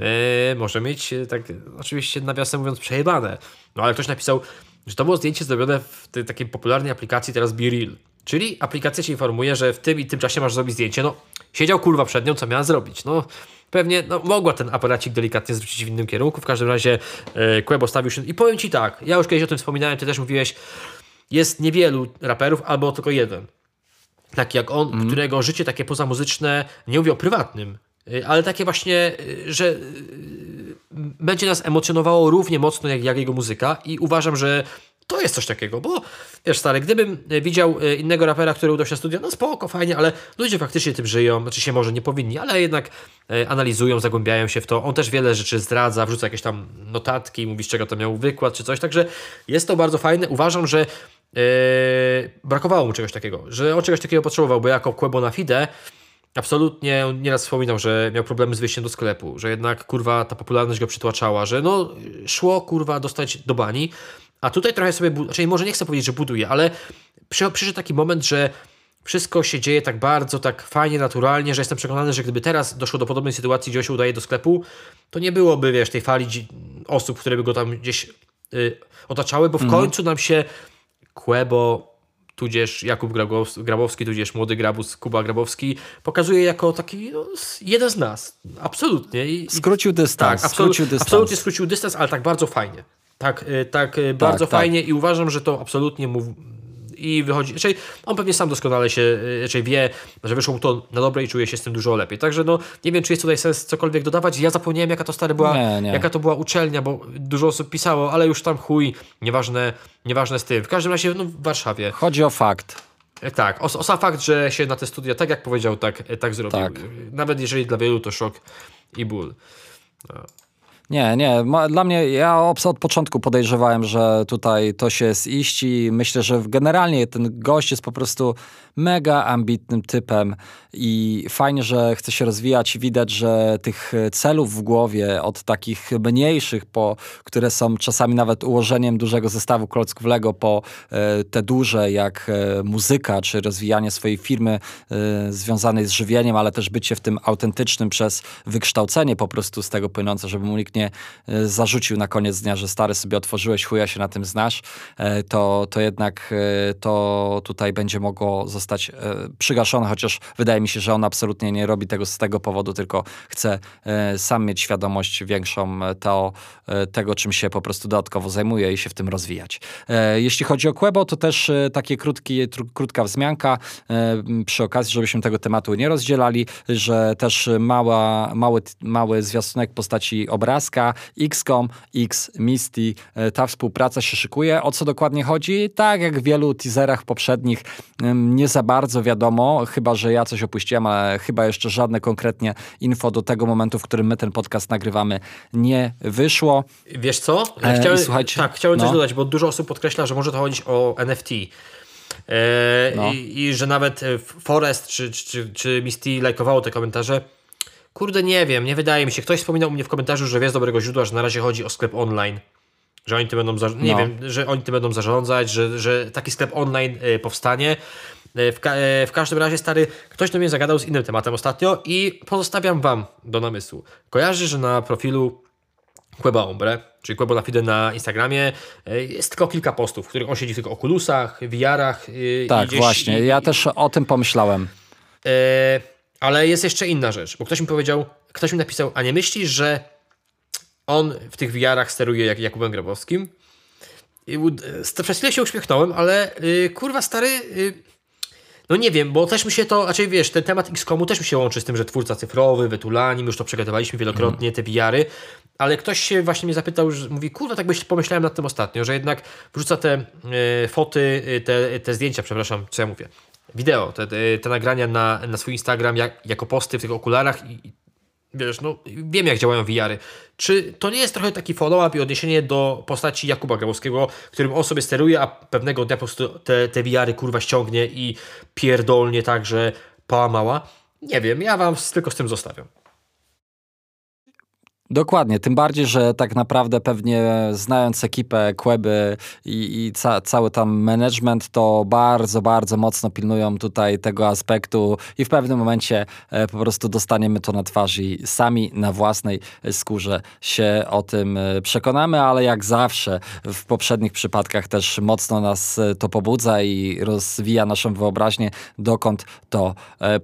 e, może mieć, tak oczywiście nawiasem mówiąc, przejebane. No ale ktoś napisał, że to było zdjęcie zrobione w tej takiej popularnej aplikacji teraz BeReal. Czyli aplikacja cię informuje, że w tym i tym czasie masz zrobić zdjęcie. No, siedział kurwa przed nią, co miała zrobić. No, pewnie no, mogła ten aparacik delikatnie zwrócić w innym kierunku. W każdym razie e, Quebo stawił się. I powiem ci tak, ja już kiedyś o tym wspominałem, ty też mówiłeś, jest niewielu raperów, albo tylko jeden. Taki jak on, mm. którego życie takie pozamuzyczne, nie mówię o prywatnym, e, ale takie właśnie, e, że będzie nas emocjonowało równie mocno jak, jak jego muzyka i uważam, że to jest coś takiego, bo wiesz stary, gdybym widział e, innego rapera, który udał się studia, no spoko, fajnie, ale ludzie faktycznie tym żyją, znaczy się może nie powinni, ale jednak e, analizują, zagłębiają się w to, on też wiele rzeczy zdradza, wrzuca jakieś tam notatki, mówi z czego to miał wykład czy coś, także jest to bardzo fajne, uważam, że yy, brakowało mu czegoś takiego, że on czegoś takiego potrzebował, bo jako Quebo na Fide absolutnie nieraz wspominał, że miał problemy z wyjściem do sklepu, że jednak kurwa ta popularność go przytłaczała, że no szło kurwa dostać do bani, a tutaj trochę sobie, czyli znaczy może nie chcę powiedzieć, że buduje, ale przyszedł taki moment, że wszystko się dzieje tak bardzo, tak fajnie, naturalnie, że jestem przekonany, że gdyby teraz doszło do podobnej sytuacji, gdzie on się udaje do sklepu, to nie byłoby, wiesz, tej fali osób, które by go tam gdzieś y, otaczały, bo w mhm. końcu nam się Quebo tudzież Jakub Grabowski, tudzież młody Grabus, Kuba Grabowski, pokazuje jako taki no, jeden z nas. Absolutnie. I, skrócił dystans. Tak, skrócił dystans. absolutnie skrócił dystans, ale tak bardzo fajnie. Tak, y, tak, y, tak bardzo tak, fajnie i uważam, że to absolutnie mu i wychodzi. Raczej on pewnie sam doskonale się y, raczej wie, że wyszło mu to na dobre i czuje się z tym dużo lepiej. Także no nie wiem, czy jest tutaj sens cokolwiek dodawać. Ja zapomniałem, jaka to stary była, nie, nie. jaka to była uczelnia, bo dużo osób pisało, ale już tam chuj, nieważne, nieważne z tym. W każdym razie no, w Warszawie. Chodzi o fakt. E, tak, o, o sam fakt, że się na te studia, tak jak powiedział, tak, e, tak zrobił. Tak. Nawet jeżeli dla wielu to szok i ból. No. Nie, nie. Dla mnie, ja od początku podejrzewałem, że tutaj to się jest iść i myślę, że generalnie ten gość jest po prostu mega ambitnym typem i fajnie, że chce się rozwijać. Widać, że tych celów w głowie, od takich mniejszych, po, które są czasami nawet ułożeniem dużego zestawu klocków Lego, po e, te duże, jak e, muzyka, czy rozwijanie swojej firmy e, związanej z żywieniem, ale też bycie w tym autentycznym przez wykształcenie po prostu z tego płynące, żeby mu nikt absolutnie e, zarzucił na koniec dnia, że stary sobie otworzyłeś, chuja się na tym znasz, to, to jednak to tutaj będzie mogło zostać przygaszone, chociaż wydaje mi się, że on absolutnie nie robi tego z tego powodu, tylko chce sam mieć świadomość większą to, tego, czym się po prostu dodatkowo zajmuje i się w tym rozwijać. Jeśli chodzi o Quebo, to też takie krótki, krótka wzmianka przy okazji, żebyśmy tego tematu nie rozdzielali, że też mała, mały, mały zwiastunek postaci obrazka, XCOM, X, Misty, e, ta współpraca się szykuje. O co dokładnie chodzi? Tak jak w wielu teaserach poprzednich, nie za bardzo wiadomo, chyba że ja coś opuściłem, ale chyba jeszcze żadne konkretnie info do tego momentu, w którym my ten podcast nagrywamy, nie wyszło. Wiesz co? E, chciałem, słuchajcie, tak, chciałem no. coś dodać, bo dużo osób podkreśla, że może to chodzić o NFT. E, no. i, i, że nawet Forest czy, czy, czy Misty lajkowało te komentarze. Kurde, nie wiem, nie wydaje mi się. Ktoś wspominał u mnie w komentarzu, że wie z dobrego źródła, że na razie chodzi o sklep online. Że oni tym będą, nie no. wiem, że oni tym będą zarządzać, że, że taki sklep online y, powstanie. Y, w, ka y, w, każdym razie, stary, ktoś do mnie zagadał z innym tematem ostatnio i pozostawiam wam do namysłu. Kojarzy, że na profilu Queba Ombre, czyli Quebo na Fide na Instagramie, jest tylko kilka postów, w których on siedzi w tych okulusach, VR-ach. Tak, właśnie. I, ja też o tym pomyślałem. Ale jest jeszcze inna rzecz, bo ktoś mi powiedział, ktoś mi napisał, a nie myślisz, że on w tych VR-ach steruje jak Jakubem Grabowskim? I, przez chwilę się uśmiechnąłem, ale yy, kurwa stary, yy, no nie wiem, bo też mi się to, znaczy wiesz, ten temat XCOMu też mi się łączy z tym, że twórca cyfrowy, wytulani, my już to przegadywaliśmy wielokrotnie, te VR-y, ale ktoś się właśnie mnie zapytał, że mówi, kurwa, tak byś pomyślałem nad tym ostatnio, że jednak wrzuca te y, foty, y, te, te zdjęcia, przepraszam, co ja mówię, wideo, te, te nagrania na, na swój Instagram jak, jako posty w tych okularach i, wiesz, no wiem jak działają VR-y. Czy to nie jest trochę taki follow-up i odniesienie do postaci Jakuba Grabowskiego, którym on sobie steruje, a pewnego dnia po prostu te, te VR-y kurwa ściągnie i pierdolnie tak, że pałamała? Nie wiem, ja wam tylko z tym zostawiam. Dokładnie, tym bardziej, że tak naprawdę pewnie znając ekipę Queby i, i ca, cały tam management, to bardzo, bardzo mocno pilnują tutaj tego aspektu i w pewnym momencie e, po prostu dostaniemy to na twarz i sami na własnej skórze się o tym e, przekonamy, ale jak zawsze w poprzednich przypadkach też mocno nas e, to pobudza i rozwija naszą wyobraźnię, dokąd to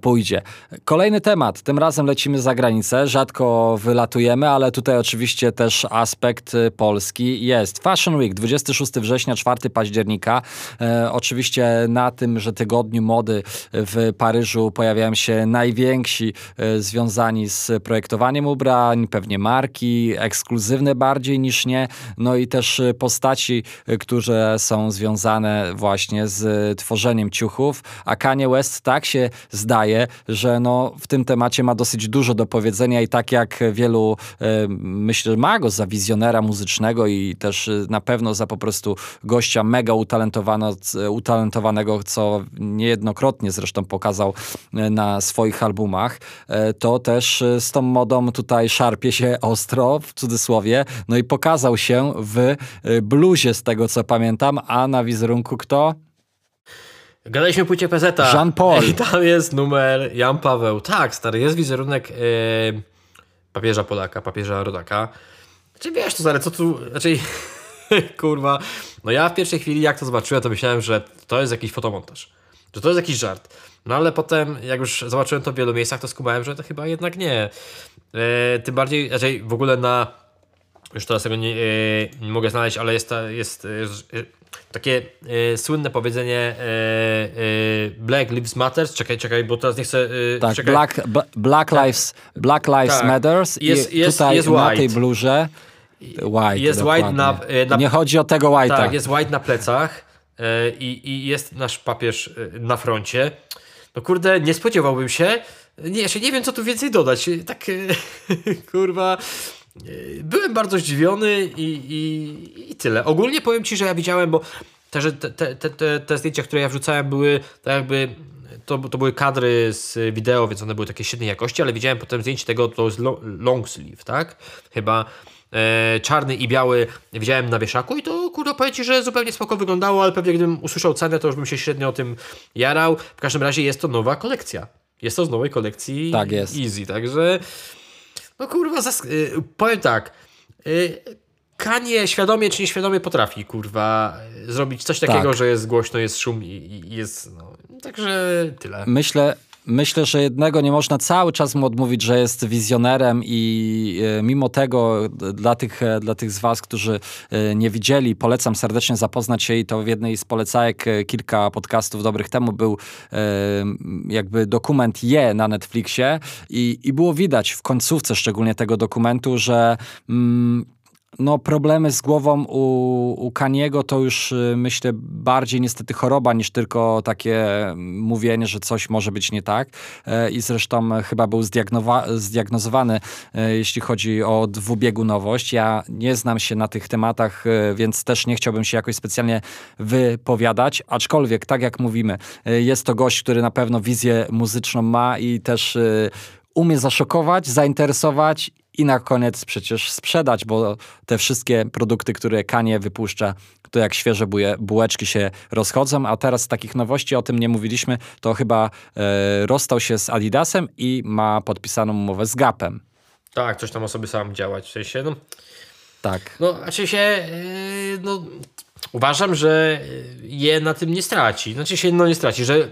pójdzie. Kolejny temat, tym razem lecimy za granicę, rzadko wylatujemy, ale tutaj oczywiście też aspekt y, polski jest. Fashion Week 26 września, 4 października. E, oczywiście na tym, że tygodniu mody w Paryżu pojawiają się najwięksi e, związani z projektowaniem ubrań, pewnie marki, ekskluzywne bardziej niż nie, no i też postaci, e, które są związane właśnie z tworzeniem ciuchów, a Kanye West tak się zdaje, że no w tym temacie ma dosyć dużo do powiedzenia i tak jak wielu myślę, że ma go za wizjonera muzycznego i też y, na pewno za po prostu gościa mega utalentowanego, co niejednokrotnie zresztą pokazał na swoich albumach, to też z tą modą tutaj szarpie się ostro, w cudzysłowie, no i pokazał się w bluzie z tego co pamiętam, a na wizerunku kto? Gadaliśmy płycie PZ. Jean Paul. I tam jest numer Jan Paweł. Tak, stary, jest wizerunek. Yy papieża Polaka, papieża Rodaka. Znaczy wiesz, to ale co tu, znaczy kurwa, no ja w pierwszej chwili jak to zobaczyłem, to myślałem, że to jest jakiś fotomontaż, że to jest jakiś żart. No ale potem, jak już zobaczyłem to w wielu miejscach, to skumałem, że to chyba jednak nie. E, tym bardziej, raczej w ogóle na już teraz tego nie, nie mogę znaleźć, ale jest, jest, jest takie e, słynne powiedzenie e, e, Black Lives Matter. Czekaj, czekaj, bo teraz nie chcę. E, tak, czekaj. Black, Black tak. Lives, Black Lives tak. Matters. Jest, I jest, tutaj jest na white. tej blurze. White, jest white na, e, na, Nie chodzi o tego white'a. Tak, jest white na plecach e, i, i jest nasz papież na froncie. No kurde, nie spodziewałbym się. Nie, jeszcze nie wiem, co tu więcej dodać. Tak, kurwa. Byłem bardzo zdziwiony i, i, i tyle. Ogólnie powiem Ci, że ja widziałem, bo te, te, te, te, te zdjęcia, które ja wrzucałem były tak jakby to, to były kadry z wideo, więc one były takie średniej jakości, ale widziałem potem zdjęcie tego, to jest long sleeve, tak? Chyba e, czarny i biały widziałem na wieszaku i to kurde powiem Ci, że zupełnie spoko wyglądało, ale pewnie gdybym usłyszał cenę, to już bym się średnio o tym jarał. W każdym razie jest to nowa kolekcja. Jest to z nowej kolekcji tak jest. Easy, także no kurwa, zas- y, powiem tak. y, Kanie świadomie czy nieświadomie potrafi, kurwa, zrobić coś takiego, tak. że jest głośno, jest szum i, i jest, no, także tyle. Myślę, Myślę, że jednego nie można cały czas mu odmówić, że jest wizjonerem i e, mimo tego dla tych, e, dla tych z was, którzy e, nie widzieli, polecam serdecznie zapoznać się i to w jednej z polecajek kilka podcastów dobrych temu był jakby dokument Je na Netflixie i, i było widać w końcówce szczególnie tego dokumentu, że mm, no, problemy z głową u, u Kaniego to już y, myślę bardziej niestety choroba niż tylko takie mówienie, że coś może być nie tak. E, I zresztą chyba był zdiagnozowany, e, jeśli chodzi o dwubiegunowość. Ja nie znam się na tych tematach, e, więc też nie chciałbym się jakoś specjalnie wypowiadać, aczkolwiek tak jak mówimy, jest to gość, który na pewno wizję muzyczną ma i też umie zaszokować, zainteresować i na koniec przecież sprzedać, bo te wszystkie produkty, które Kanie wypuszcza, to jak świeże buje, bułeczki się rozchodzą, a teraz z takich nowości, o tym nie mówiliśmy, to chyba e, rozstał się z Adidasem i ma podpisaną umowę z Gapem. Tak, coś tam o sobie sam działać, w sensie, no... Tak. No, znaczy się, yy, no, uważam, że je na tym nie straci. Znaczy się, no nie straci, że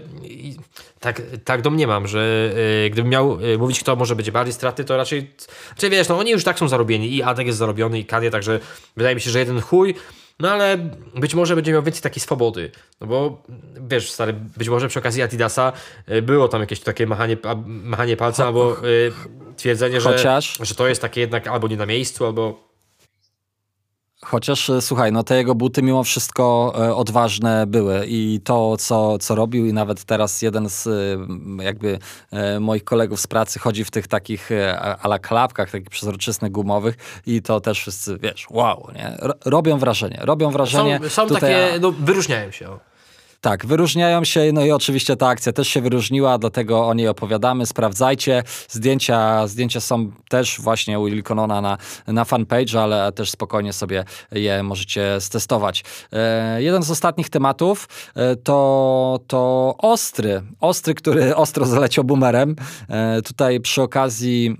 tak, tak domniemam, że yy, gdybym miał yy, mówić, kto może być bardziej straty, to raczej, znaczy wiesz, no oni już tak są zarobieni i Adek jest zarobiony i Kanie, także wydaje mi się, że jeden chuj, no ale być może będzie miał więcej takiej swobody, no bo wiesz, stary, być może przy okazji Adidasa yy, było tam jakieś takie machanie, machanie palcem albo twierdzenie, że, że to jest takie jednak albo nie na miejscu, albo Chociaż e, słuchaj, no te jego buty mimo wszystko e, odważne były i to, co, co robił i nawet teraz jeden z e, jakby moich kolegów z pracy chodzi w tych takich ala klapkach, takich przezroczystych gumowych i to też wszyscy, wiesz, wow, nie? Robią wrażenie, robią wrażenie. Są, są Tutaj, takie, no wyróżniają się. Tak, wyróżniają się, no i oczywiście ta akcja też się wyróżniła, dlatego o niej opowiadamy, sprawdzajcie. Zdjęcia, zdjęcia są też właśnie u Ilkonona na, na fanpage, ale też spokojnie sobie je możecie stestować. E, jeden z ostatnich tematów e, to, to Ostry. Ostry, który ostro zaleciał boomerem. E, tutaj przy okazji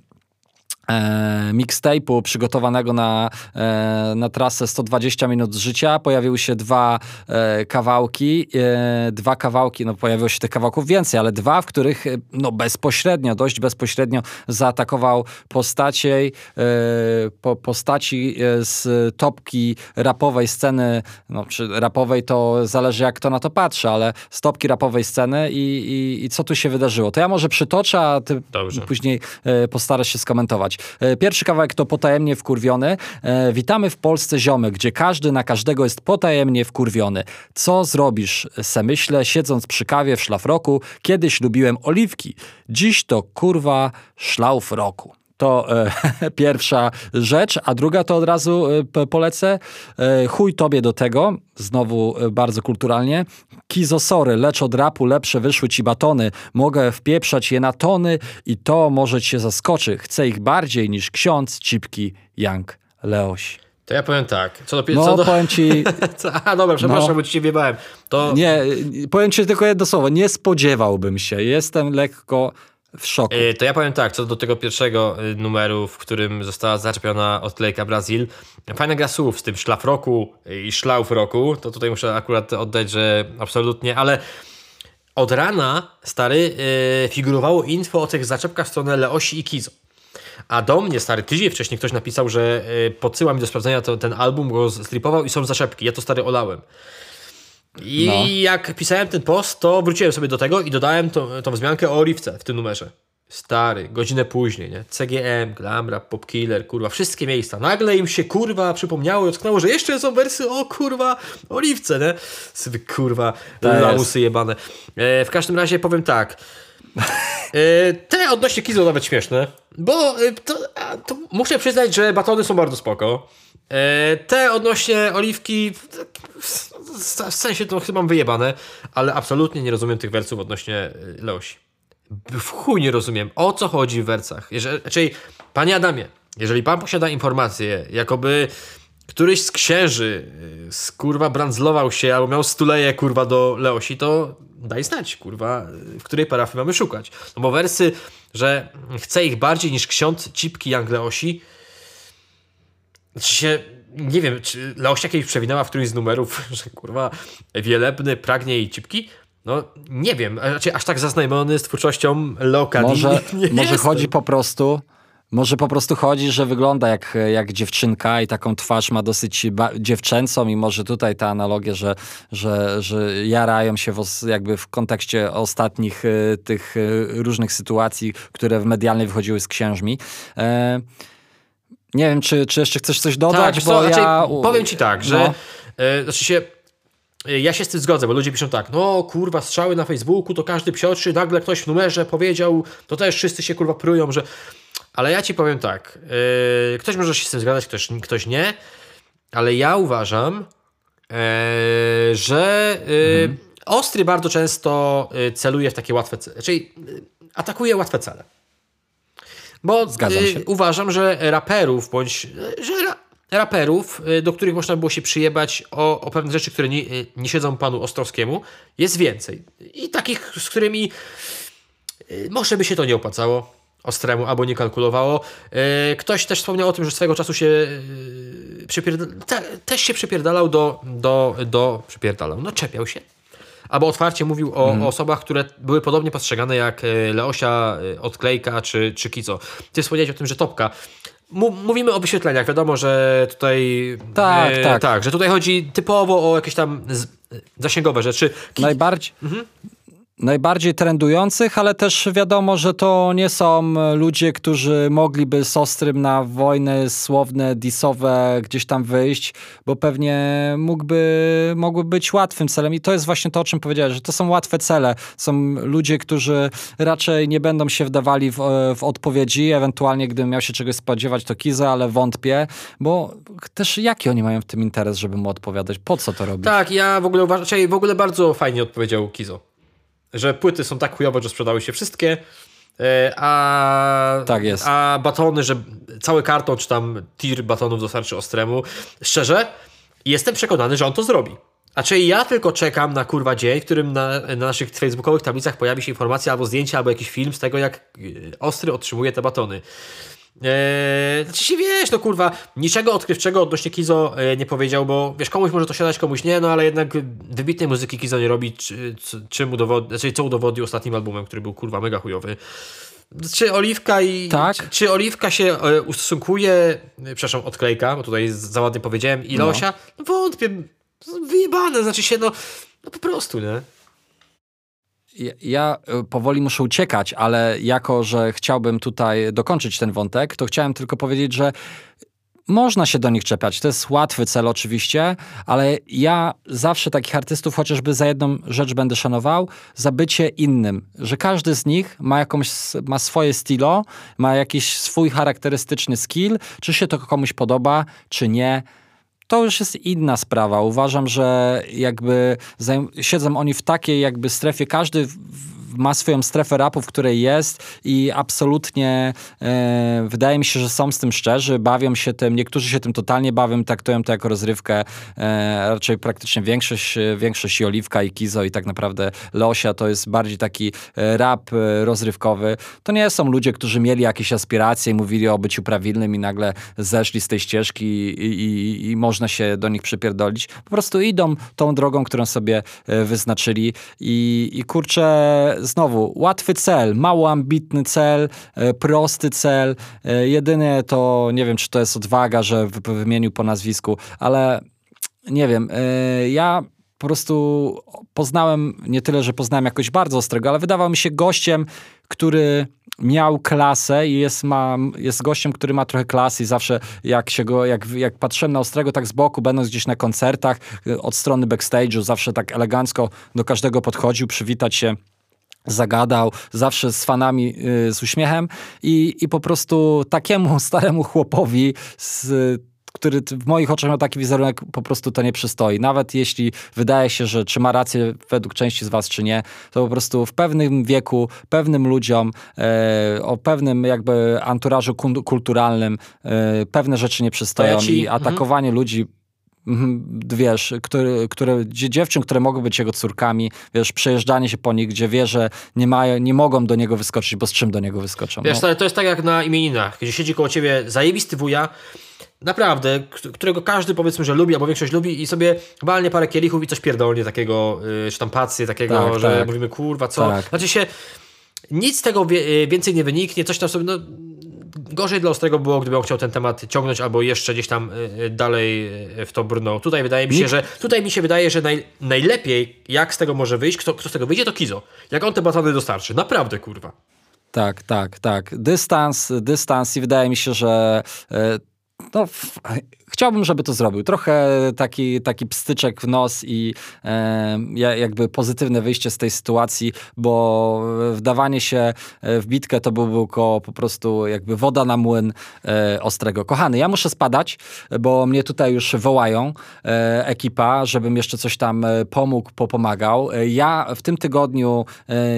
e, mixtape'u przygotowanego na, e, na trasę 120 minut życia pojawiły się dwa e, kawałki, e, dwa kawałki, no pojawiło się tych kawałków więcej, ale dwa, w których e, no bezpośrednio, dość bezpośrednio zaatakował postacie, e, po, postaci e, z topki rapowej sceny, no czy rapowej to zależy jak kto na to patrzy, ale z topki rapowej sceny i, i, i co tu się wydarzyło. To ja może przytoczę, a ty Dobrze. później postarasz się skomentować. E, pierwszy kawałek to Potajemnie wkurwiony. E, witamy w Polsce ziomy, gdzie każdy na każdego jest potajemnie wkurwiony. Co zrobisz? Se myślę, siedząc przy kawie w szlafroku. Kiedyś lubiłem oliwki. Dziś to kurwa szlauf roku. To e, pierwsza rzecz, a druga to od razu e, polecę. E, chuj tobie do tego, znowu e, bardzo kulturalnie. Kizosory, lecz od rapu lepsze wyszły ci batony. Mogę wpieprzać je na tony i to może cię zaskoczy. Chcę ich bardziej niż ksiądz Cipki Jank Leoś. To ja powiem tak. Co do, no, co do... powiem ci... A dobra, przepraszam, no. bo ci się wiebałem. To... Nie, powiem ci tylko jedno słowo. Nie spodziewałbym się. Jestem lekko w szoku. E, to ja powiem tak, co do tego pierwszego e, numeru, w którym została zaczepiona odklejka Brazil. Fajna gra słów z tym szlafroku i szlauf roku, to tutaj muszę akurat oddać, że absolutnie, ale od rana, stary, figurowało info o tych zaczepkach w stronę Leosi i Kizo. A do mnie, stary, tydzień wcześniej ktoś napisał, że podsyła mi do sprawdzenia to, ten album, go stripował i są zaczepki. Ja to, stary, olałem. I no. jak pisałem ten post, to wróciłem sobie do tego i dodałem tą, tą wzmiankę o Oliwce w tym numerze. Stary, godzinę później, nie? CGM, Glamra, Popkiller, kurwa, wszystkie miejsca. Nagle im się, kurwa, przypomniało i ocknęło, że jeszcze są wersy o, kurwa, Oliwce, nie? Sobie, kurwa, lamusy jebane. E, w każdym razie powiem tak. E, te odnośnie Kizo nawet śmieszne, bo e, to, to muszę przyznać, że batony są bardzo spoko. E, te odnośnie oliwki, w sensie to chyba mam wyjebane, ale absolutnie nie rozumiem tych wersów odnośnie e, Leosi. W chuj nie rozumiem, o co chodzi w wersach. Jeżeli, czyli, panie Adamie, jeżeli pan posiada informację, jakoby któryś z księży e, kurwa brandzlował się albo miał stuleje kurwa do Leosi, to daj znać, kurwa, w której parafii mamy szukać. No bo wersy, że chce ich bardziej niż ksiądz Cipki Young Leosi, Znaczy się, nie wiem, czy Leosia kiedyś przewinęła w którymś z numerów, że kurwa wielebny pragnie jej cipki? No nie wiem, znaczy, aż tak zaznajomiony z twórczością Leoka Może, nie, nie może jestem. chodzi po prostu... Może po prostu chodzi, że wygląda jak, jak dziewczynka i taką twarz ma dosyć dziewczęcą i może tutaj ta analogia, że, że, że jarają się w jakby w kontekście ostatnich y, tych y, różnych sytuacji, które w medialnej wychodziły z księżmi. E, nie wiem, czy, czy jeszcze chcesz coś dodać, Tak, bo co, ja... znaczy, powiem ci tak, że No. e, znaczy się e, ja się z tym zgodzę, bo ludzie piszą tak, no kurwa, strzały na Facebooku, to każdy psiotrzy, nagle ktoś w numerze powiedział, to też wszyscy się kurwa prują, że... Ale ja ci powiem tak, e, ktoś może się z tym zgadzać, ktoś, ktoś nie, ale ja uważam, e, że e, Ostry bardzo często celuje w takie łatwe cele, czyli e, atakuje łatwe cele. Bo Zgadzam y, się. uważam, że raperów, bądź y, że ra, raperów, y, do których można było się przyjebać o, o pewne rzeczy, które nie, nie siedzą panu Ostrowskiemu, jest więcej. I takich, z którymi może by się to nie opłacało Ostremu, albo nie kalkulowało. Ktoś też wspomniał o tym, że swego czasu się y, przypierd- te, też się przypierdalał do, do, do przypierdalał, no czepiał się albo otwarcie mówił o, o osobach, które były podobnie postrzegane jak e, Leosia, e, Odklejka czy, czy Kico. Ty wspomniałeś o tym, że Topka. Mówimy o wyświetleniach. Wiadomo, że tutaj... Tak, tak. Tak, że tutaj chodzi typowo o jakieś tam zasięgowe rzeczy. Ki- Najbardziej, Mhm. Najbardziej trendujących, ale też wiadomo, że to nie są ludzie, którzy mogliby z Ostrym na wojny słowne, disowe gdzieś tam wyjść, bo pewnie mógłby, mogły być łatwym celem. I to jest właśnie to, o czym powiedziałeś, że to są łatwe cele. Są ludzie, którzy raczej nie będą się wdawali w, w odpowiedzi, ewentualnie gdybym miał się czegoś spodziewać, to Kiza, ale wątpię, bo też jaki oni mają w tym interes, żeby mu odpowiadać? Po co to robić? Tak, ja w ogóle uważam, w ogóle bardzo fajnie odpowiedział Kizo. Że płyty są tak chujowe, że sprzedały się wszystkie, e, a, Tak jest. a batony, że cały karton czy tam tir batonów dostarczy Ostremu. Szczerze, jestem przekonany, że on to zrobi. A czyli ja tylko czekam na kurwa dzień, w którym na, na naszych facebookowych tablicach pojawi się informacja albo zdjęcie, albo jakiś film z tego, jak e, Ostry otrzymuje te batony. Eee, znaczy się wiesz, no kurwa, niczego odkrywczego odnośnie Kizo e, nie powiedział, bo wiesz, komuś może to siadać, komuś nie, no ale jednak wybitnej muzyki Kizo nie robi, czy, czy, czym udowodni, znaczy co udowodnił ostatnim albumem, który był kurwa mega chujowy. Czy Oliwka i. Tak. Czy, czy Oliwka się e, ustosunkuje, e, przepraszam, odklejka, bo tutaj za ładnie powiedziałem, i No. Losia? No. Wątpię. Wyjebane, znaczy się, no, no po prostu, nie? Ja, y, powoli muszę uciekać, ale jako, że chciałbym tutaj dokończyć ten wątek, to chciałem tylko powiedzieć, że można się do nich czepiać. To jest łatwy cel oczywiście, ale ja zawsze takich artystów chociażby za jedną rzecz będę szanował, za bycie innym. Że każdy z nich ma jakąś, ma swoje stylo, ma jakiś swój charakterystyczny skill, czy się to komuś podoba, czy nie to już jest inna sprawa. Uważam, że jakby siedzą oni w takiej jakby strefie, każdy ma swoją strefę rapu, w której jest i absolutnie e, wydaje mi się, że są z tym szczerzy, bawią się tym, niektórzy się tym totalnie bawią, traktują to jako rozrywkę, e, raczej praktycznie większość, e, większość i Oliwka i Kizo i tak naprawdę Losia to jest bardziej taki e, rap e, rozrywkowy. To nie są ludzie, którzy mieli jakieś aspiracje i mówili o byciu prawilnym i nagle zeszli z tej ścieżki i, i, i można się do nich przypierdolić. Po prostu idą tą drogą, którą sobie e, wyznaczyli i, i kurczę, znowu, łatwy cel, mało ambitny cel, e, prosty cel. E, Jedynie to, nie wiem, czy to jest odwaga, że wy- wymienił po nazwisku, ale nie wiem, ja po prostu poznałem, nie tyle, że poznałem jakoś bardzo ostrego, ale wydawał mi się gościem, który miał klasę i jest, ma, jest gościem, który ma trochę klasy i zawsze jak się go, jak, jak patrzyłem na Ostrego tak z boku, będąc gdzieś na koncertach, y, od strony backstage'u, zawsze tak elegancko do każdego podchodził, przywitać się zagadał, zawsze z fanami y, z uśmiechem i, i po prostu takiemu staremu chłopowi z który w moich oczach miał taki wizerunek, po prostu to nie przystoi. Nawet jeśli wydaje się, że czy ma rację według części z was, czy nie, to po prostu w pewnym wieku, pewnym ludziom, e, o pewnym jakby anturażu kulturalnym e, pewne rzeczy nie przystoją To ja i atakowanie ludzi Mhm, wiesz, które, które, dzie- dziewczyn, które mogą być jego córkami, wiesz, przejeżdżanie się po nich, gdzie wie, że nie, mają, nie mogą do niego wyskoczyć, bo z czym do niego wyskoczą? Wiesz, No. to jest tak jak na imieninach, gdzie siedzi koło ciebie zajebisty wuja, naprawdę, którego każdy powiedzmy, że lubi, albo większość lubi i sobie balnie parę kielichów i coś pierdolnie takiego, yy, czy tam takiego, tak, że tak. mówimy kurwa co. Tak. Znaczy się, nic z tego wie, więcej nie wyniknie, coś tam sobie, no gorzej dla Ostrego było, gdyby on chciał ten temat ciągnąć albo jeszcze gdzieś tam y, y, dalej y, w to brnął. Tutaj wydaje mi się, że tutaj mi się wydaje, że naj, najlepiej jak z tego może wyjść, kto, kto z tego wyjdzie, to Kizo. Jak on te batony dostarczy. Naprawdę, kurwa. Tak, tak, tak. Dystans, dystans i wydaje mi się, że no, chciałbym, żeby to zrobił. Trochę taki, taki pstyczek w nos i e, jakby pozytywne wyjście z tej sytuacji, bo wdawanie się e, w bitkę to byłby tylko po prostu jakby woda na młyn e, Ostrego. Kochany, ja muszę spadać, bo mnie tutaj już wołają e, ekipa, żebym jeszcze coś tam e, pomógł, popomagał. E, ja w tym tygodniu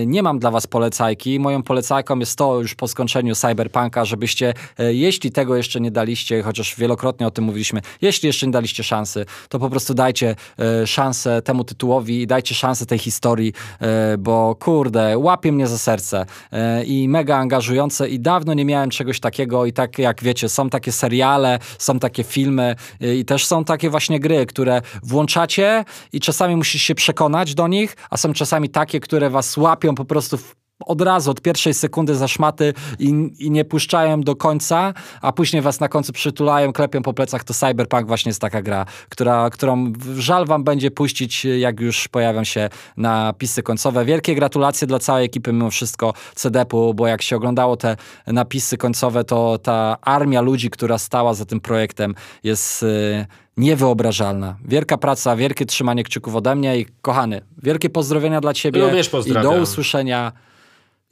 nie mam dla was polecajki. Moją polecajką jest to już po skończeniu Cyberpunka, żebyście, jeśli tego jeszcze nie daliście, chociaż wielokrotnie o tym mówiliśmy, jeśli jeszcze nie daliście szansy, to po prostu dajcie e, szansę temu tytułowi i dajcie szansę tej historii, e, bo kurde, łapie mnie za serce. E, i mega angażujące i dawno nie miałem czegoś takiego i tak jak wiecie, są takie seriale, są takie filmy e, i też są takie właśnie gry, które włączacie i czasami musisz się przekonać do nich, a są czasami takie, które was łapią po prostu w od razu, od pierwszej sekundy za szmaty i, i, nie puszczają do końca, a później was na końcu przytulają, klepią po plecach, to Cyberpunk właśnie jest taka gra, która, którą żal wam będzie puścić, jak już pojawią się napisy końcowe. Wielkie gratulacje dla całej ekipy mimo wszystko CDP-u, bo jak się oglądało te napisy końcowe, to ta armia ludzi, która stała za tym projektem jest... Yy, niewyobrażalna. Wielka praca, wielkie trzymanie kciuków ode mnie i kochany, wielkie pozdrowienia dla ciebie i do usłyszenia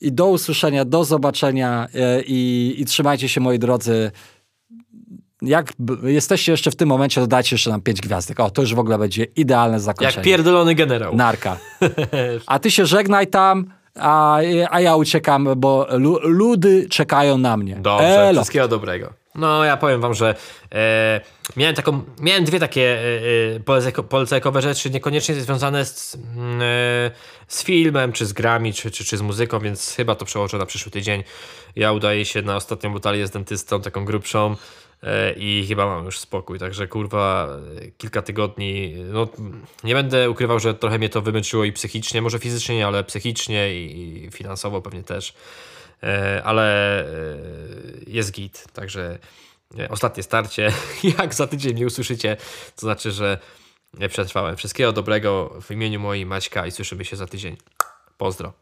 i do usłyszenia, do zobaczenia e, i, i trzymajcie się moi drodzy. Jak jesteście jeszcze w tym momencie, to dajcie jeszcze nam pięć gwiazdek. O, to już w ogóle będzie idealne zakończenie. Jak pierdolony generał. Narka. A ty się żegnaj tam, a, a ja uciekam, bo ludy czekają na mnie. Dobrze, Elo. wszystkiego dobrego. No, ja powiem wam, że e, miałem taką, miałem dwie takie e, e polecajkowe rzeczy, niekoniecznie związane z, mm, e, z filmem, czy z grami, czy, czy, czy z muzyką, więc chyba to przełożę na przyszły tydzień. Ja udaję się na ostatnią batalię z dentystą, taką grubszą e, i chyba mam już spokój, także kurwa kilka tygodni, no nie będę ukrywał, że trochę mnie to wymęczyło i psychicznie, może fizycznie nie, ale psychicznie i, i finansowo pewnie też. E, ale e, jest git, także e, ostatnie starcie, jak za tydzień mnie usłyszycie, to znaczy, że przetrwałem. Wszystkiego dobrego w imieniu mojej Maćka i słyszymy się za tydzień. Pozdro.